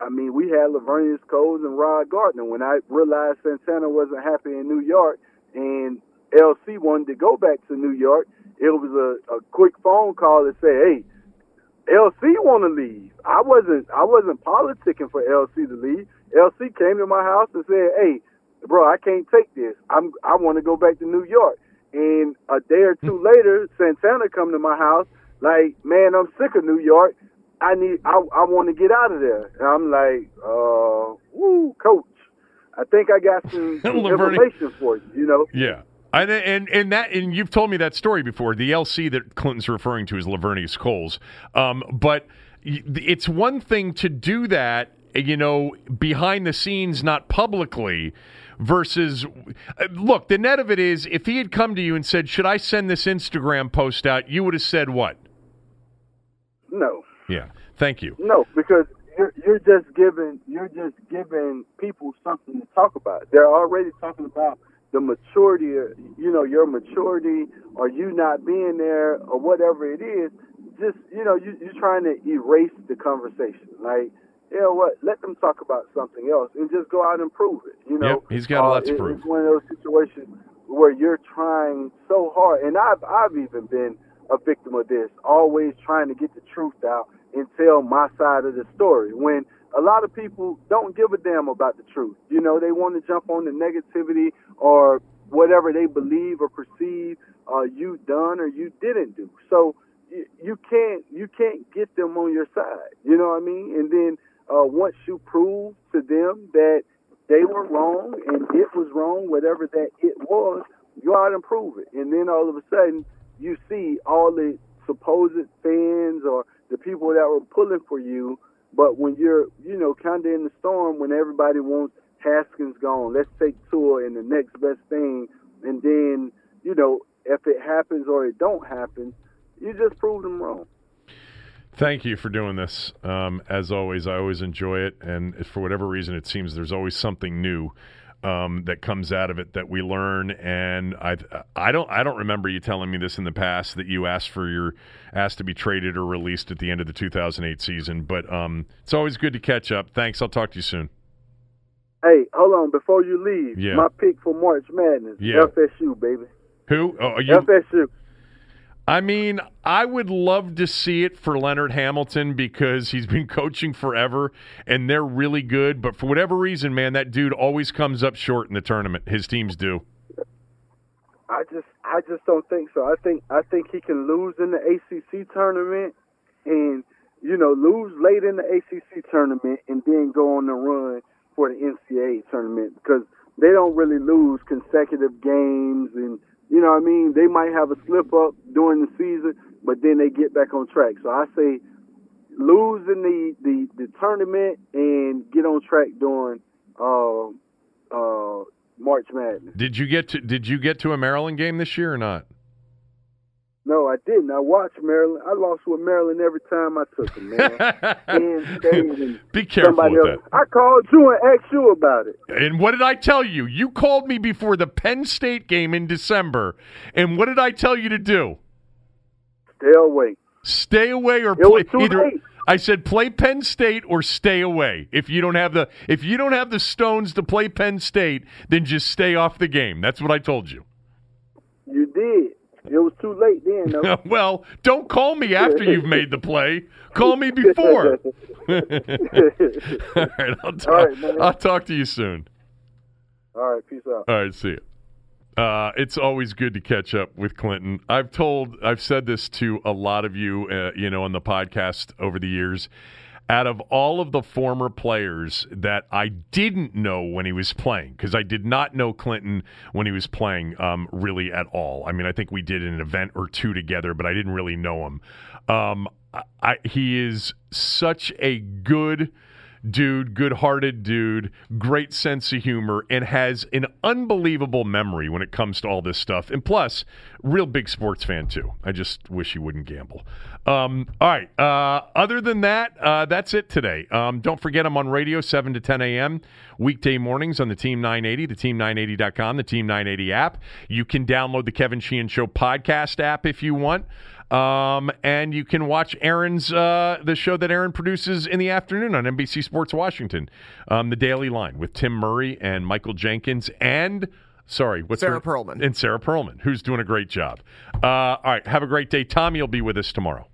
I mean, we had Laveranues Coles and Rod Gardner. When I realized Santana wasn't happy in New York and LC wanted to go back to New York, it was a, a quick phone call to say, "Hey, LC want to leave." I wasn't I wasn't politicking for LC to leave. LC came to my house and said, "Hey, bro, I can't take this. I'm I want to go back to New York." And a day or two later, Santana come to my house like, "Man, I'm sick of New York. I need I I want to get out of there." And I'm like, "Uh, woo, coach. I think I got some, some information for you. You know." Yeah. And, and and that and you've told me that story before. The LC that Clinton's referring to is Laveranues Coles. Um, but it's one thing to do that, you know, behind the scenes, not publicly, versus look. The net of it is, if he had come to you and said, "Should I send this Instagram post out?" You would have said what? No. Yeah. Thank you. No, because you're you're just giving you're just giving people something to talk about. They're already talking about the maturity, you know, your maturity or you not being there or whatever it is, just, you know, you, you're trying to erase the conversation. Like, you know what, let them talk about something else and just go out and prove it, you know. Yep, he's got a lot to uh, prove. It's one of those situations where you're trying so hard, and I've, I've even been a victim of this, always trying to get the truth out and tell my side of the story when – a lot of people don't give a damn about the truth. You know, they want to jump on the negativity or whatever they believe or perceive uh, you done or you didn't do. So you, you can't you can't get them on your side. You know what I mean? And then uh, once you prove to them that they were wrong and it was wrong, whatever that it was, you out and prove it. And then all of a sudden you see all the supposed fans or the people that were pulling for you but when you're, you know, kind of in the storm, when everybody wants Haskins gone, let's take Tua and the next best thing, and then, you know, if it happens or it don't happen, you just prove them wrong. Thank you for doing this. Um, as always, I always enjoy it, and for whatever reason, it seems there's always something new um, that comes out of it that we learn. And I, I don't, I don't remember you telling me this in the past that you asked for your asked to be traded or released at the end of the 2008 season. But um, it's always good to catch up. Thanks. I'll talk to you soon. Hey, hold on before you leave. Yeah. My pick for March Madness. Yeah. FSU, baby. Who? Oh, you, FSU. I mean, I would love to see it for Leonard Hamilton because he's been coaching forever and they're really good. But for whatever reason, man, that dude always comes up short in the tournament. His teams do. I just, I just don't think so. I think, I think he can lose in the ACC tournament, and you know, lose late in the ACC tournament, and then go on the run for the NCAA tournament because they don't really lose consecutive games and you know what I mean? They might have a slip up during the season, but then they get back on track. So I say losing the, the, the tournament and get on track during uh, uh, March Madness. Did you get to Did you get to a Maryland game this year or not? No, I didn't. I watched Maryland. I lost with Maryland every time I took them, man. Be careful with else. that. I called you and asked you about it. And what did I tell you? You called me before the Penn State game in December. And what did I tell you to do? Stay away. Stay away or it play either. Late. I said play Penn State or stay away. If you don't have the if you don't have the stones to play Penn State, then just stay off the game. That's what I told you. You did. It was too late then, though. well, don't call me after you've made the play. Call me before. All right, I'll talk, All right, I'll talk to you soon. All right, peace out. All right, see you. Uh, it's always good to catch up with Clinton. I've told, I've said this to a lot of you, uh, you know, on the podcast over the years out of all of the former players that I didn't know when he was playing, because I did not know Clinton when he was playing um, really at all. I mean, I think we did an event or two together, but I didn't really know him. Um, I, he is such a good dude, good hearted dude, great sense of humor, and has an unbelievable memory when it comes to all this stuff. And plus, real big sports fan, too. I just wish he wouldn't gamble. Um, all right. Uh, other than that, uh, that's it today. Um, don't forget, I'm on radio 7 to 10 a.m. weekday mornings on the Team 980, the Team980.com, the Team 980 app. You can download the Kevin Sheehan Show podcast app if you want. Um, and you can watch Aaron's uh, the show that Aaron produces in the afternoon on NBC Sports Washington, um, the Daily Line with Tim Murray and Michael Jenkins and sorry, what's Sarah her- Perlman. and Sarah Perlman, who's doing a great job. Uh, all right, have a great day. Tommy will be with us tomorrow.